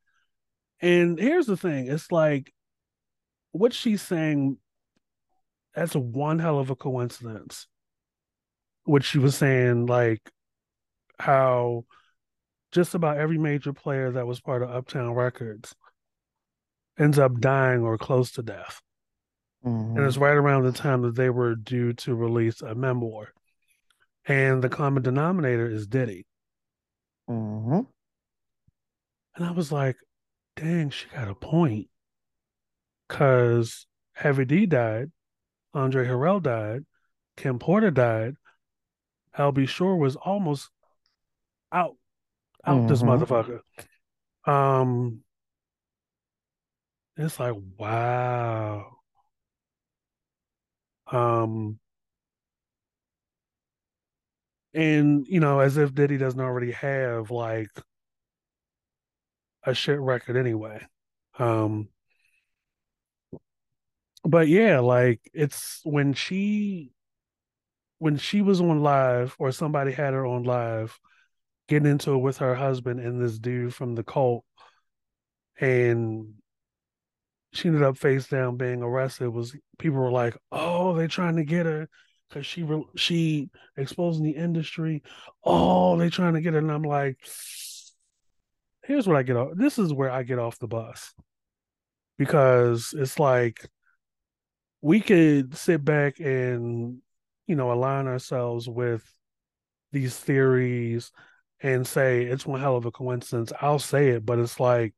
And here's the thing it's like what she's saying, that's a one hell of a coincidence. What she was saying, like how just about every major player that was part of Uptown Records ends up dying or close to death. Mm-hmm. And it's right around the time that they were due to release a memoir. And the common denominator is Diddy. Mm-hmm. And I was like, dang, she got a point. Because Heavy D died, Andre Harrell died, Kim Porter died, Al B. Sure was almost out, out mm-hmm. this motherfucker. Um, it's like wow. Um, and you know, as if Diddy doesn't already have like a shit record anyway. Um, but yeah, like it's when she when she was on live or somebody had her on live getting into it with her husband and this dude from the cult and she ended up face down being arrested was people were like oh they're trying to get her because she re- she exposing the industry. Oh they're trying to get her and i'm like here's what i get off this is where i get off the bus. Because it's like we could sit back and you know align ourselves with these theories and say it's one hell of a coincidence. I'll say it but it's like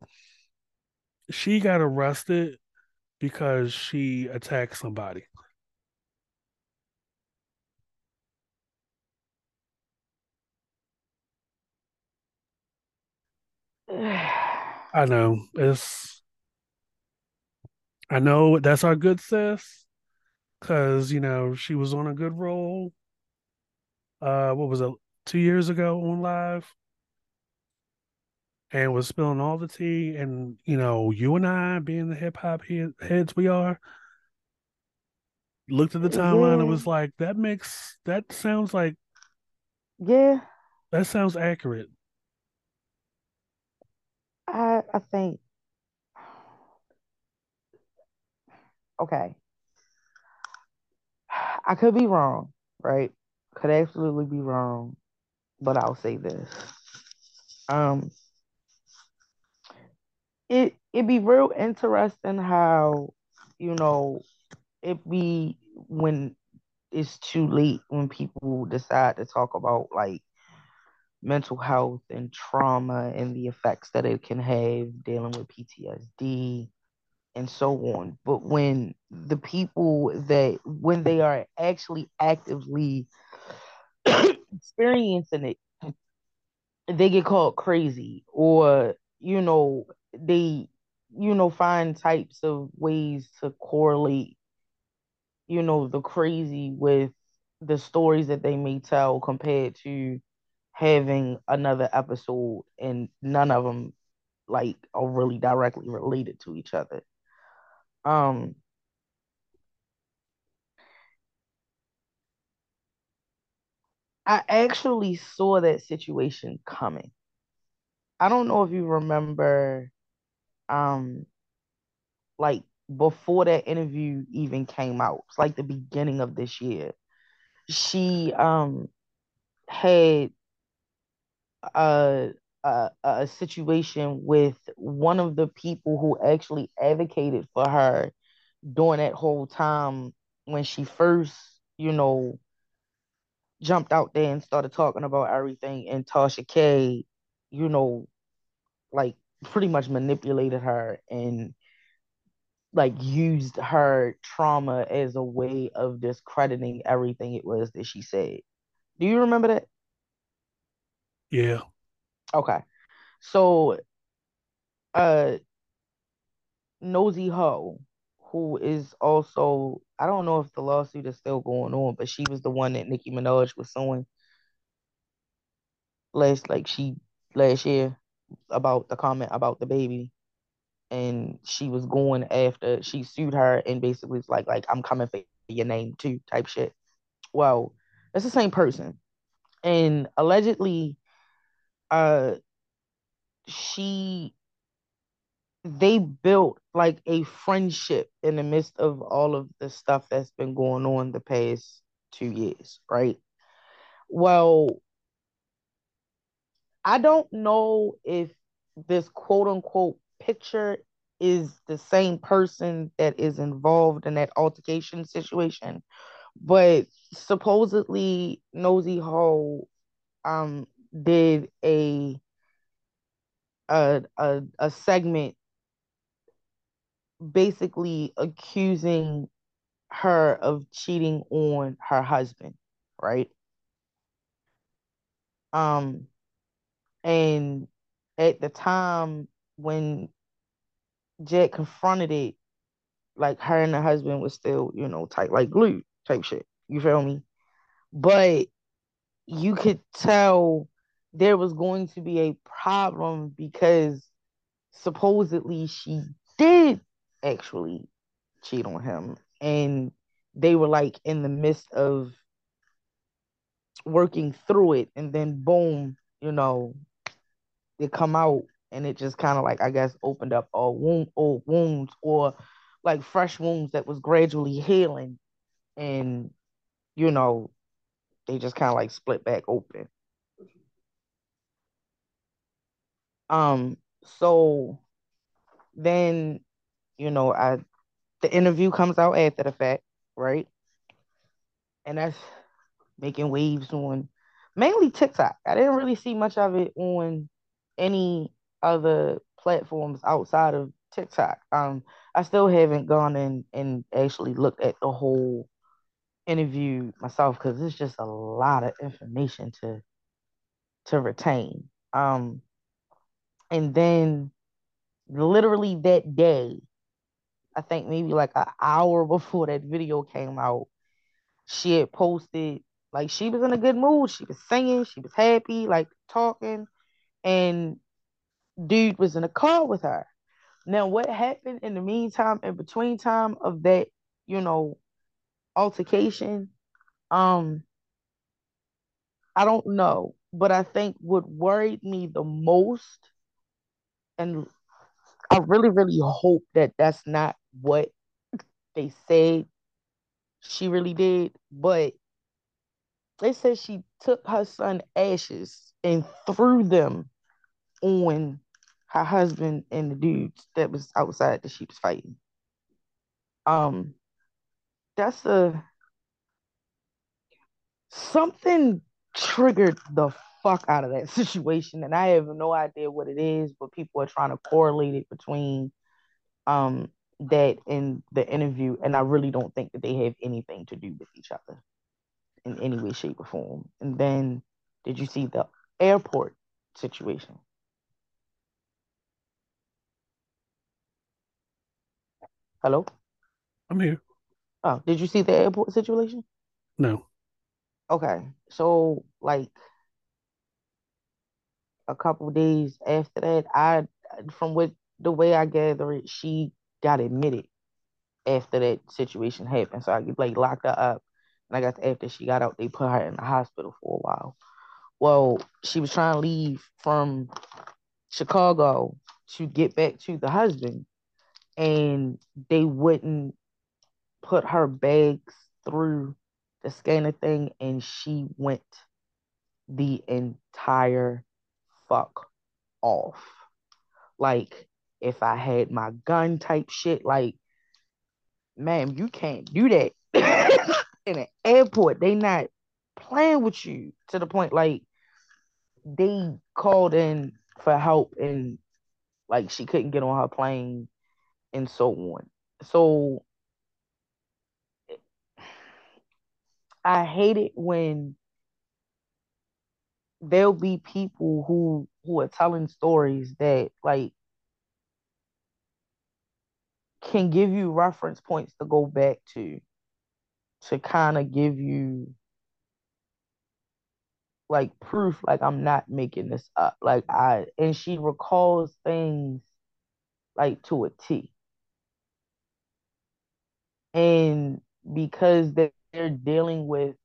she got arrested because she attacked somebody I know it's I know that's our good sis because you know she was on a good roll. Uh, what was it? Two years ago on live, and was spilling all the tea. And you know, you and I, being the hip hop heads we are, looked at the timeline yeah. and was like, "That makes that sounds like, yeah, that sounds accurate." I I think okay. I could be wrong, right? Could absolutely be wrong, but I'll say this. Um it it'd be real interesting how, you know, it be when it's too late when people decide to talk about like mental health and trauma and the effects that it can have dealing with PTSD and so on. But when the people that, when they are actually actively experiencing it, they get called crazy or, you know, they, you know, find types of ways to correlate, you know, the crazy with the stories that they may tell compared to having another episode and none of them like are really directly related to each other. Um I actually saw that situation coming. I don't know if you remember um like before that interview even came out. It's like the beginning of this year. She um had a, a, a situation with one of the people who actually advocated for her during that whole time when she first, you know, jumped out there and started talking about everything. And Tasha K, you know, like pretty much manipulated her and like used her trauma as a way of discrediting everything it was that she said. Do you remember that? Yeah. Okay. So uh Nosey Heaux, who is also I don't know if the lawsuit is still going on, but she was the one that Nicki Minaj was suing last like she last year about the comment about the baby. And she was going after she sued her and basically was like like I'm coming for your name too type shit. Well, it's the same person. And allegedly uh she they built like a friendship in the midst of all of the stuff that's been going on the past two years, right? Well, I don't know if this quote unquote picture is the same person that is involved in that altercation situation. But supposedly Nosey Heaux um did a a a, a segment basically accusing her of cheating on her husband, right? Um and at the time when Jet confronted it, like her and her husband was still, you know, tight like glue type shit. You feel me? But you could tell there was going to be a problem because supposedly she did actually cheat on him. And they were like in the midst of working through it. And then boom you know they come out. And it just kind of like I guess opened up all wound old wounds or like fresh wounds that was gradually healing. And you know they just kind of like split back open. Um so then you know I the interview comes out after the fact, right? And that's making waves on mainly TikTok. I didn't really see much of it on any other platforms outside of TikTok. Um, I still haven't gone in and actually looked at the whole interview myself because it's just a lot of information to to retain. Um, and then literally that day, I think maybe like an hour before that video came out, she had posted like she was in a good mood. She was singing, she was happy, like talking, and dude was in a car with her. Now, what happened in the meantime, in between time of that, you know, altercation, um, I don't know, but I think what worried me the most, and I really, really hope that that's not what they said she really did, but they said she took her son ashes and threw them on her husband and the dudes that was outside that she was fighting. Um, that's a something triggered the fuck out of that situation, and I have no idea what it is, but people are trying to correlate it between um that and the interview, and I really don't think that they have anything to do with each other in any way, shape, or form. And then, did you see the airport situation? Hello? I'm here. Oh, did you see the airport situation? No. Okay. So like a couple days after that, I from what the way I gather it, she got admitted after that situation happened. So I like locked her up. And I guess after she got out, they put her in the hospital for a while. Well, she was trying to leave from Chicago to get back to the husband, and they wouldn't put her bags through the scanner thing, and she went the entire fuck off. Like, if I had my gun type shit, like, ma'am, you can't do that in an airport. They not playing with you to the point like they called in for help and like she couldn't get on her plane and so on. So I hate it when there'll be people who who are telling stories that like can give you reference points to go back to to kind of give you like proof like I'm not making this up. Like I and she recalls things like to a T. And because they're dealing with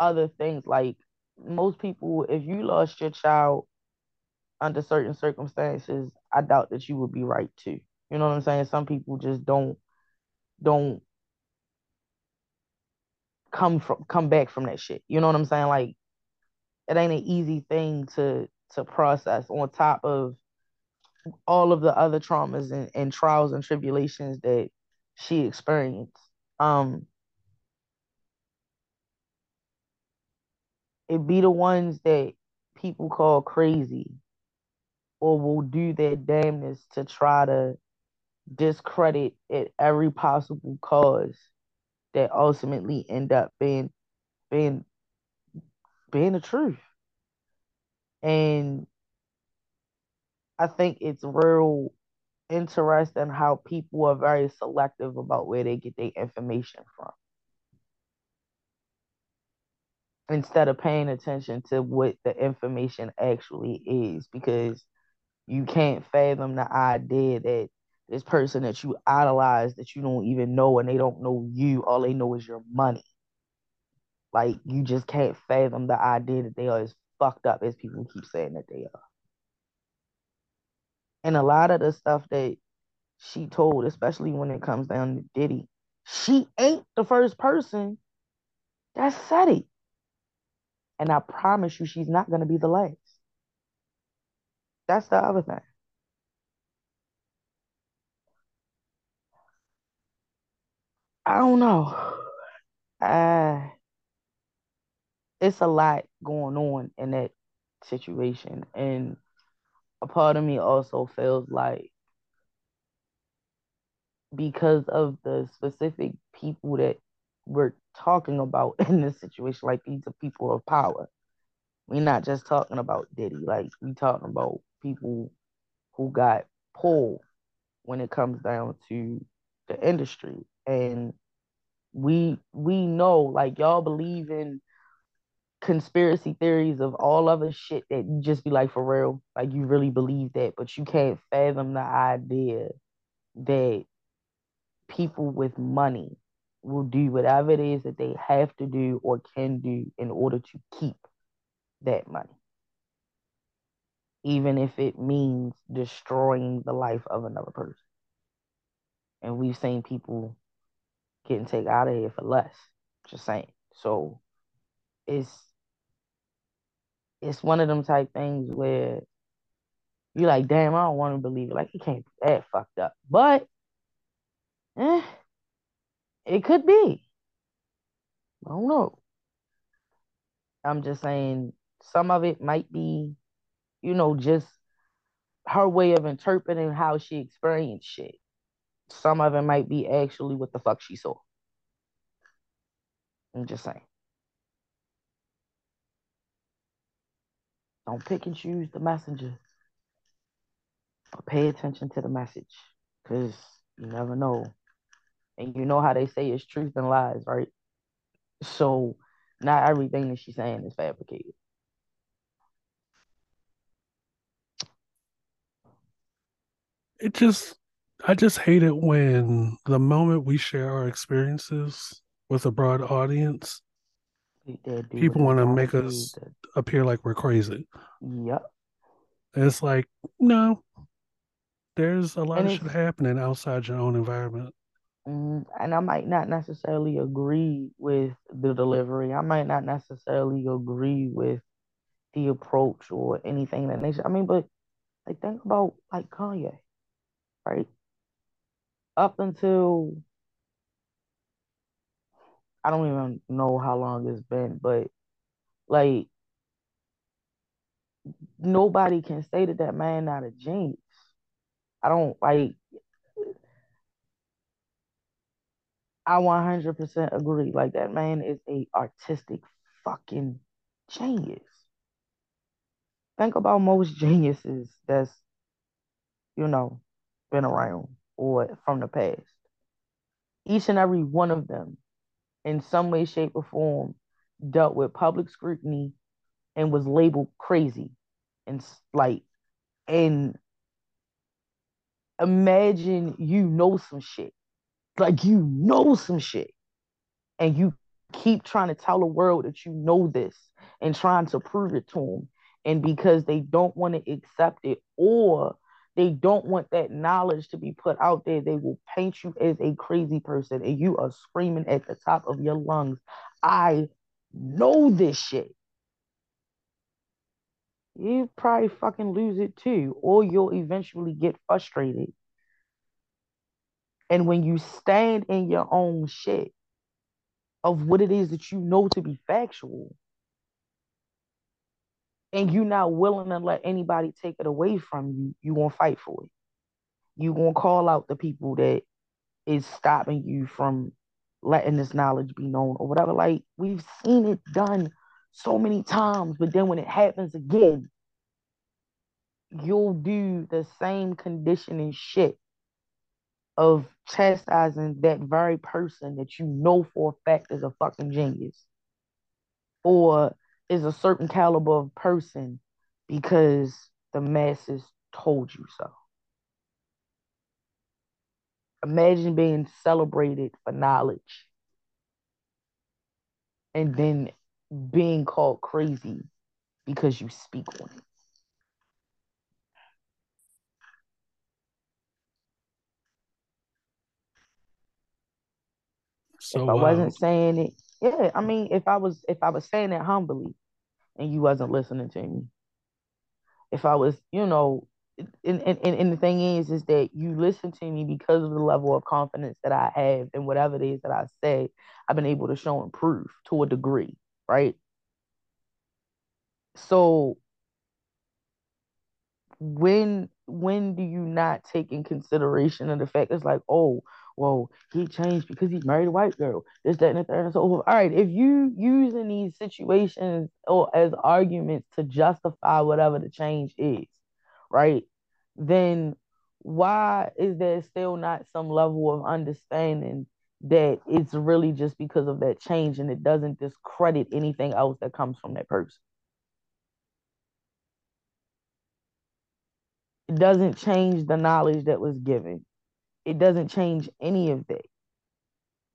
other things like most people if you lost your child under certain circumstances, I doubt that you would be right too. You know what I'm saying? Some people just don't don't come from come back from that shit. You know what I'm saying? Like it ain't an easy thing to to process on top of all of the other traumas and, and trials and tribulations that she experienced. Um, it be the ones that people call crazy or will do their damnness to try to discredit at every possible cause that ultimately end up being being being the truth. And I think it's real interesting how people are very selective about where they get their information from. Instead of paying attention to what the information actually is, because you can't fathom the idea that this person that you idolize that you don't even know and they don't know you, all they know is your money. Like you just can't fathom the idea that they are as fucked up as people keep saying that they are. And a lot of the stuff that she told, especially when it comes down to Diddy, she ain't the first person that said it. And I promise you, she's not going to be the last. That's the other thing. I don't know. Uh, it's a lot going on in that situation. And a part of me also feels like because of the specific people that we're talking about in this situation, like these are people of power. We're not just talking about Diddy, like we talking about people who got pulled when it comes down to the industry. And we we know like y'all believe in conspiracy theories of all other shit that you just be like for real like you really believe that but you can't fathom the idea that people with money will do whatever it is that they have to do or can do in order to keep that money even if it means destroying the life of another person and we've seen people getting taken out of here for less just saying so it's it's one of them type things where you're like, damn, I don't want to believe it. Like it can't be that fucked up. But eh, it could be. I don't know. I'm just saying some of it might be, you know, just her way of interpreting how she experienced shit. Some of it might be actually what the fuck she saw. I'm just saying. Don't pick and choose the messenger. But pay attention to the message. Cause you never know. And you know how they say it's truth and lies, right? So not everything that she's saying is fabricated. It just I just hate it when the moment we share our experiences with a broad audience, people want to make us appear like we're crazy. Yep. it's like, no, there's a lot and of shit happening outside your own environment. Mm, and I might not necessarily agree with the delivery. I might not necessarily agree with the approach or anything that nature. I mean, but like think about like Kanye, right? Up until I don't even know how long it's been, but like nobody can say that that man not a genius. I don't like. I 100% agree. Like that man is a artistic fucking genius. Think about most geniuses that's, you know, been around or from the past. Each and every one of them, in some way, shape, or form, dealt with public scrutiny and was labeled crazy and like and imagine you know some shit like you know some shit. And you keep trying to tell the world that you know this and trying to prove it to them and because they don't want to accept it or they don't want that knowledge to be put out there they will paint you as a crazy person and you are screaming at the top of your lungs i know this shit. You probably fucking lose it too, or you'll eventually get frustrated. And when you stand in your own shit of what it is that you know to be factual, and you're not willing to let anybody take it away from you, you won't fight for it. You won't call out the people that is stopping you from letting this knowledge be known or whatever. Like we've seen it done so many times, but then when it happens again, you'll do the same conditioning shit of chastising that very person that you know for a fact is a fucking genius or is a certain caliber of person because the masses told you so. Imagine being celebrated for knowledge and then being called crazy because you speak on it. So if I wasn't um, saying it, yeah, I mean, if I was if I was saying it humbly and you wasn't listening to me, if I was, you know, and, and, and the thing is, is that you listen to me because of the level of confidence that I have in whatever it is that I say, I've been able to show and prove to a degree, right? So when when do you not take in consideration of the fact it's like, oh, well, he changed because he married a white girl, this, that, and the third, and so forth. All right, if you using these situations or as arguments to justify whatever the change is, right? Then why is there still not some level of understanding that it's really just because of that change and it doesn't discredit anything else that comes from that person? It doesn't change the knowledge that was given it doesn't change any of that.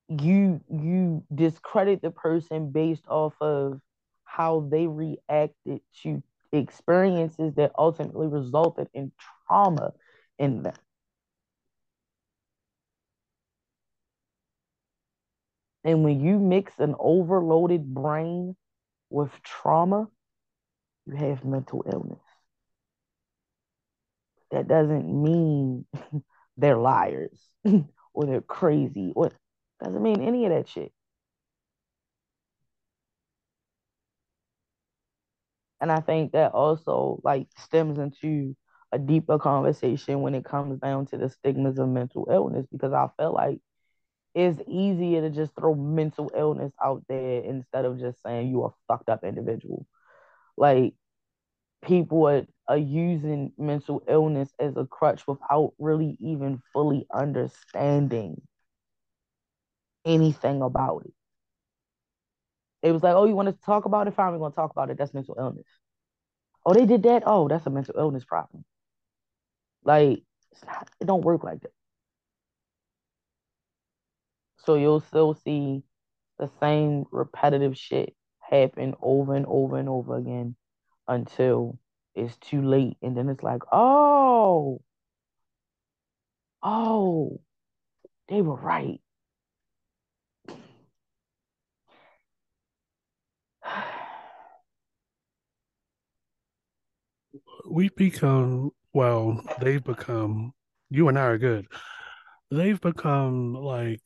You you discredit the person based off of how they reacted to experiences that ultimately resulted in trauma in them. And when you mix an overloaded brain with trauma you have mental illness. That doesn't mean they're liars or they're crazy or doesn't mean any of that shit. And I think that also like stems into a deeper conversation when it comes down to the stigmas of mental illness because I feel like it's easier to just throw mental illness out there instead of just saying you are a fucked up individual. Like people are, are using mental illness as a crutch without really even fully understanding anything about it. It was like, oh, you want to talk about it? Fine, we're going to talk about it. That's mental illness. Oh, they did that? Oh, that's a mental illness problem. Like, not, it don't work like that. So you'll still see the same repetitive shit happen over and over and over again until it's too late. And then it's like, oh, oh, they were right. We've become, well, they've become, you and I are good. They've become like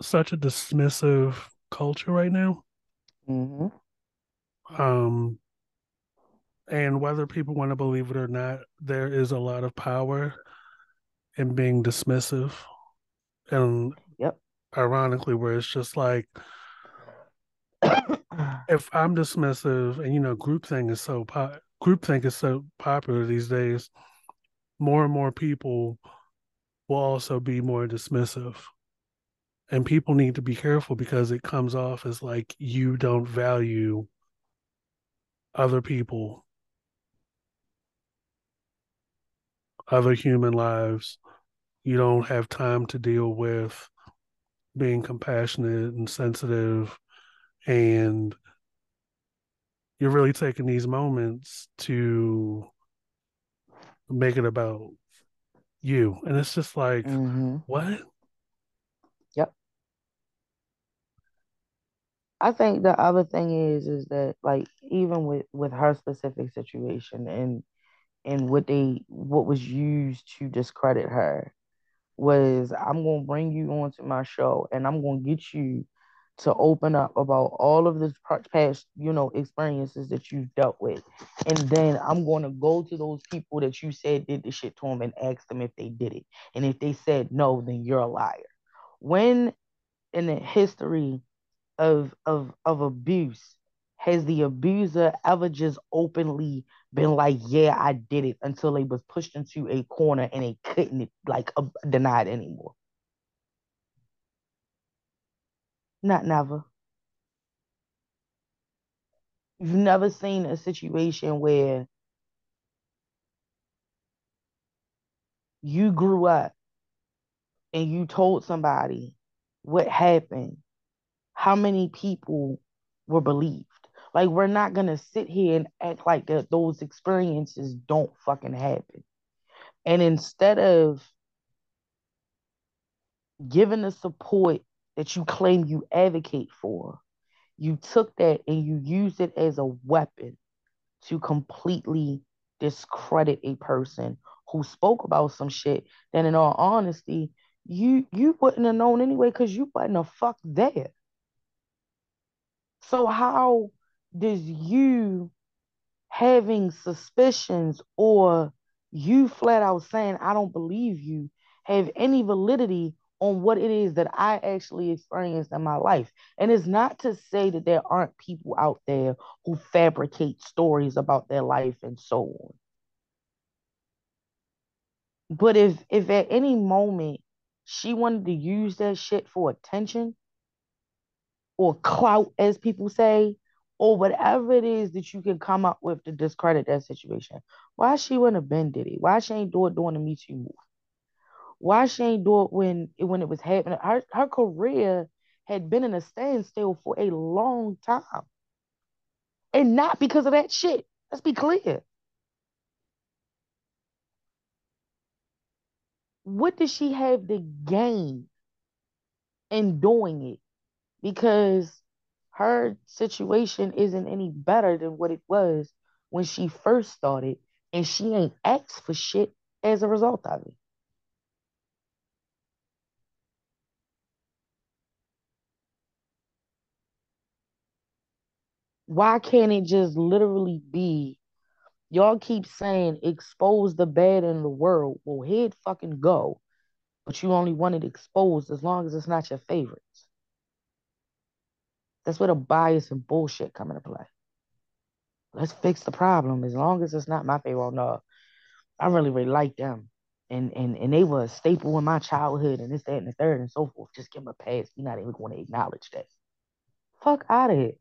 such a dismissive culture right now. Mm-hmm. Um, and whether people want to believe it or not, there is a lot of power in being dismissive. And yep. ironically, where it's just like, if I'm dismissive, and you know, groupthink is so po- groupthink is so popular these days, more and more people will also be more dismissive. And people need to be careful because it comes off as like you don't value other people, other human lives. You don't have time to deal with being compassionate and sensitive and you're really taking these moments to make it about you and it's just like mm-hmm. what Yep. I think the other thing is is that like even with with her specific situation and and what they what was used to discredit her was I'm gonna bring you onto my show and I'm gonna get you to open up about all of the past, you know, experiences that you've dealt with. And then I'm gonna go to those people that you said did the shit to them and ask them if they did it. And if they said no, then you're a liar. When in the history of of of abuse has the abuser ever just openly been like, yeah, I did it until they was pushed into a corner and they couldn't like uh, deny it anymore? Not never. You've never seen a situation where you grew up and you told somebody what happened, how many people were believed? Like, we're not going to sit here and act like those experiences don't fucking happen. And instead of giving the support that you claim you advocate for, you took that and you used it as a weapon to completely discredit a person who spoke about some shit that in all honesty you you wouldn't have known anyway because you wasn't a fuck there so how does you having suspicions or you flat out saying i don't believe you have any validity on what it is that I actually experienced in my life. And it's not to say that there aren't people out there who fabricate stories about their life and so on. But if if at any moment she wanted to use that shit for attention or clout, as people say, or whatever it is that you can come up with to discredit that situation, why she wouldn't have been did it? Why she ain't do it during the Me Too move? Why she ain't do it when when it was happening? Her her career had been in a standstill for a long time. And not because of that shit. Let's be clear. What does she have to gain in doing it? Because her situation isn't any better than what it was when she first started, and she ain't asked for shit as a result of it. why can't it just literally be? Y'all keep saying expose the bad in the world. Well head fucking go but you only want it exposed as long as it's not your favorites that's where the bias and bullshit come into play. Let's fix the problem. As long as it's not my favorite no. I really really like them. And and and they were a staple in my childhood and this that and the third and so forth. Just give them a pass. You're not even going to acknowledge that. Fuck out of here.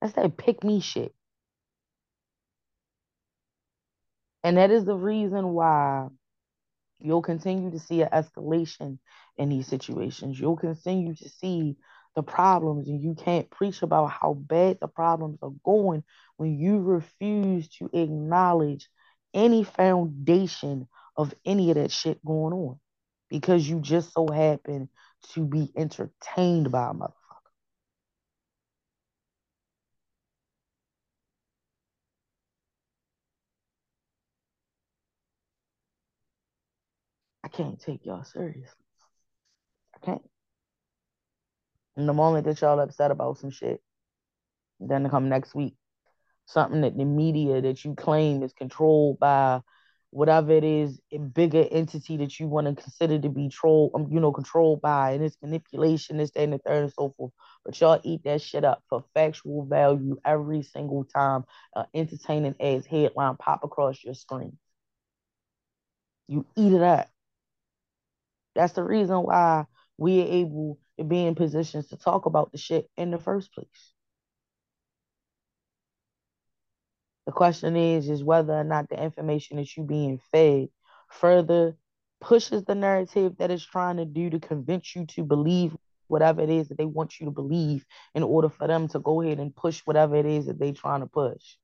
That's that pick me shit. And that is the reason why you'll continue to see an escalation in these situations. You'll continue to see the problems, and you can't preach about how bad the problems are going when you refuse to acknowledge any foundation of any of that shit going on because you just so happen to be entertained by a mother. I can't take y'all seriously. I can't. And the moment that y'all upset about some shit, then come next week, something that the media that you claim is controlled by whatever it is, a bigger entity that you want to consider to be troll, um, you know, controlled by, and it's manipulation, this, that, and the third, and so forth. But y'all eat that shit up for factual value every single time uh, entertaining ass headline pop across your screen. You eat it up. That's the reason why we are able to be in positions to talk about the shit in the first place. The question is, is whether or not the information that you're being fed further pushes the narrative that it's trying to do to convince you to believe whatever it is that they want you to believe in order for them to go ahead and push whatever it is that they're trying to push.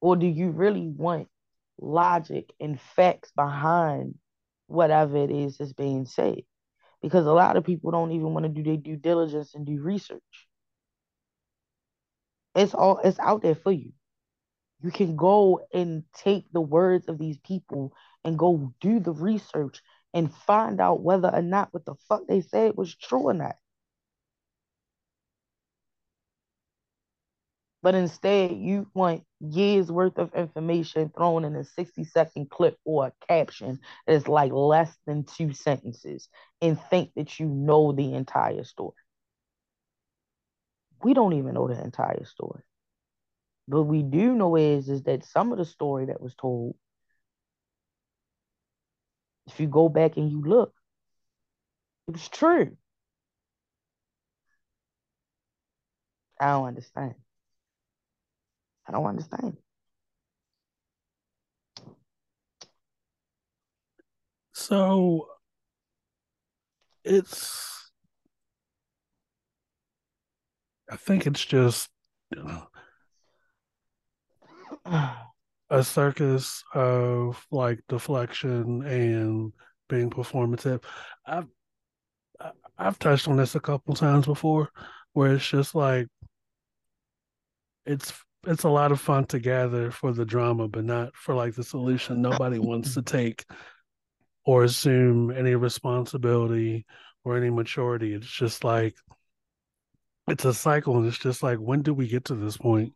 Or do you really want logic and facts behind whatever it is that's being said. because a lot of people don't even want to do their due diligence and do research. It's all it's out there for you. You can go and take the words of these people and go do the research and find out whether or not what the fuck they said was true or not. But instead, you want years worth of information thrown in a 60 second clip or a caption that's like less than two sentences and think that you know the entire story. We don't even know the entire story. But we do know is, is that some of the story that was told, if you go back and you look, it was true. I don't understand. I don't understand. So it's I think it's just you a circus of like deflection and being performative. I've I've touched on this a couple times before, where it's just like it's it's a lot of fun to gather for the drama, but not for like the solution. Nobody wants to take or assume any responsibility or any maturity. It's just like it's a cycle, and it's just like when do we get to this point?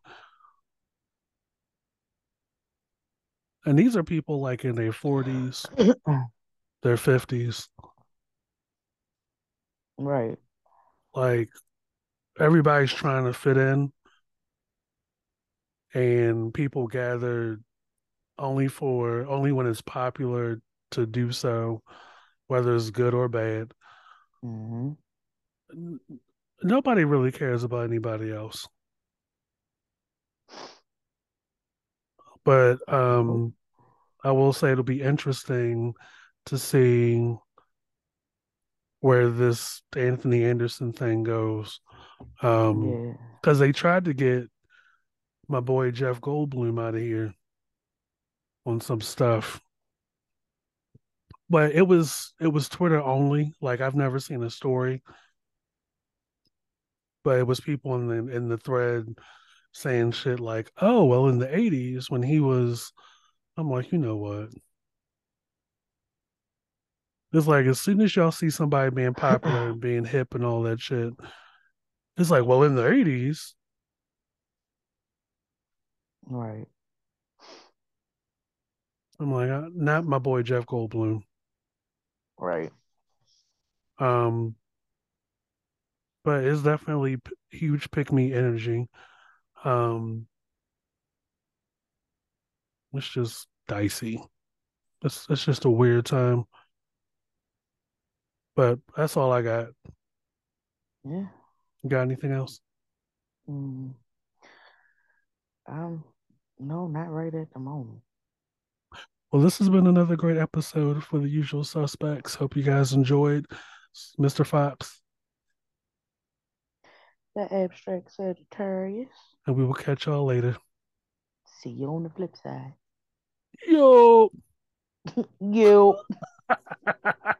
And these are people like in their forties, their fifties. Right. Like everybody's trying to fit in and people gather only for only when it's popular to do so, whether it's good or bad. Mm-hmm. Nobody really cares about anybody else. But um, I will say it'll be interesting to see where this Anthony Anderson thing goes. Um, because yeah. they tried to get my boy Jeff Goldblum out of here on some stuff. But it was it was Twitter only. Like I've never seen a story. But it was people in the in the thread saying shit like, "Oh, well, in the '80s when he was," I'm like, you know what? It's like as soon as y'all see somebody being popular and being hip and all that shit, it's like, well, in the '80s, right? I'm like, uh, not my boy Jeff Goldblum, right? Um, but it's definitely p- huge pick me energy. Um, it's just dicey. It's it's just a weird time. But that's all I got. Yeah. got anything else? Mm. Um, no, not right at the moment. Well, this has been another great episode for the usual suspects. Hope you guys enjoyed. Mr. Fox. The abstract Sagittarius. And we will catch y'all later. See you on the flip side. Yo. Yo.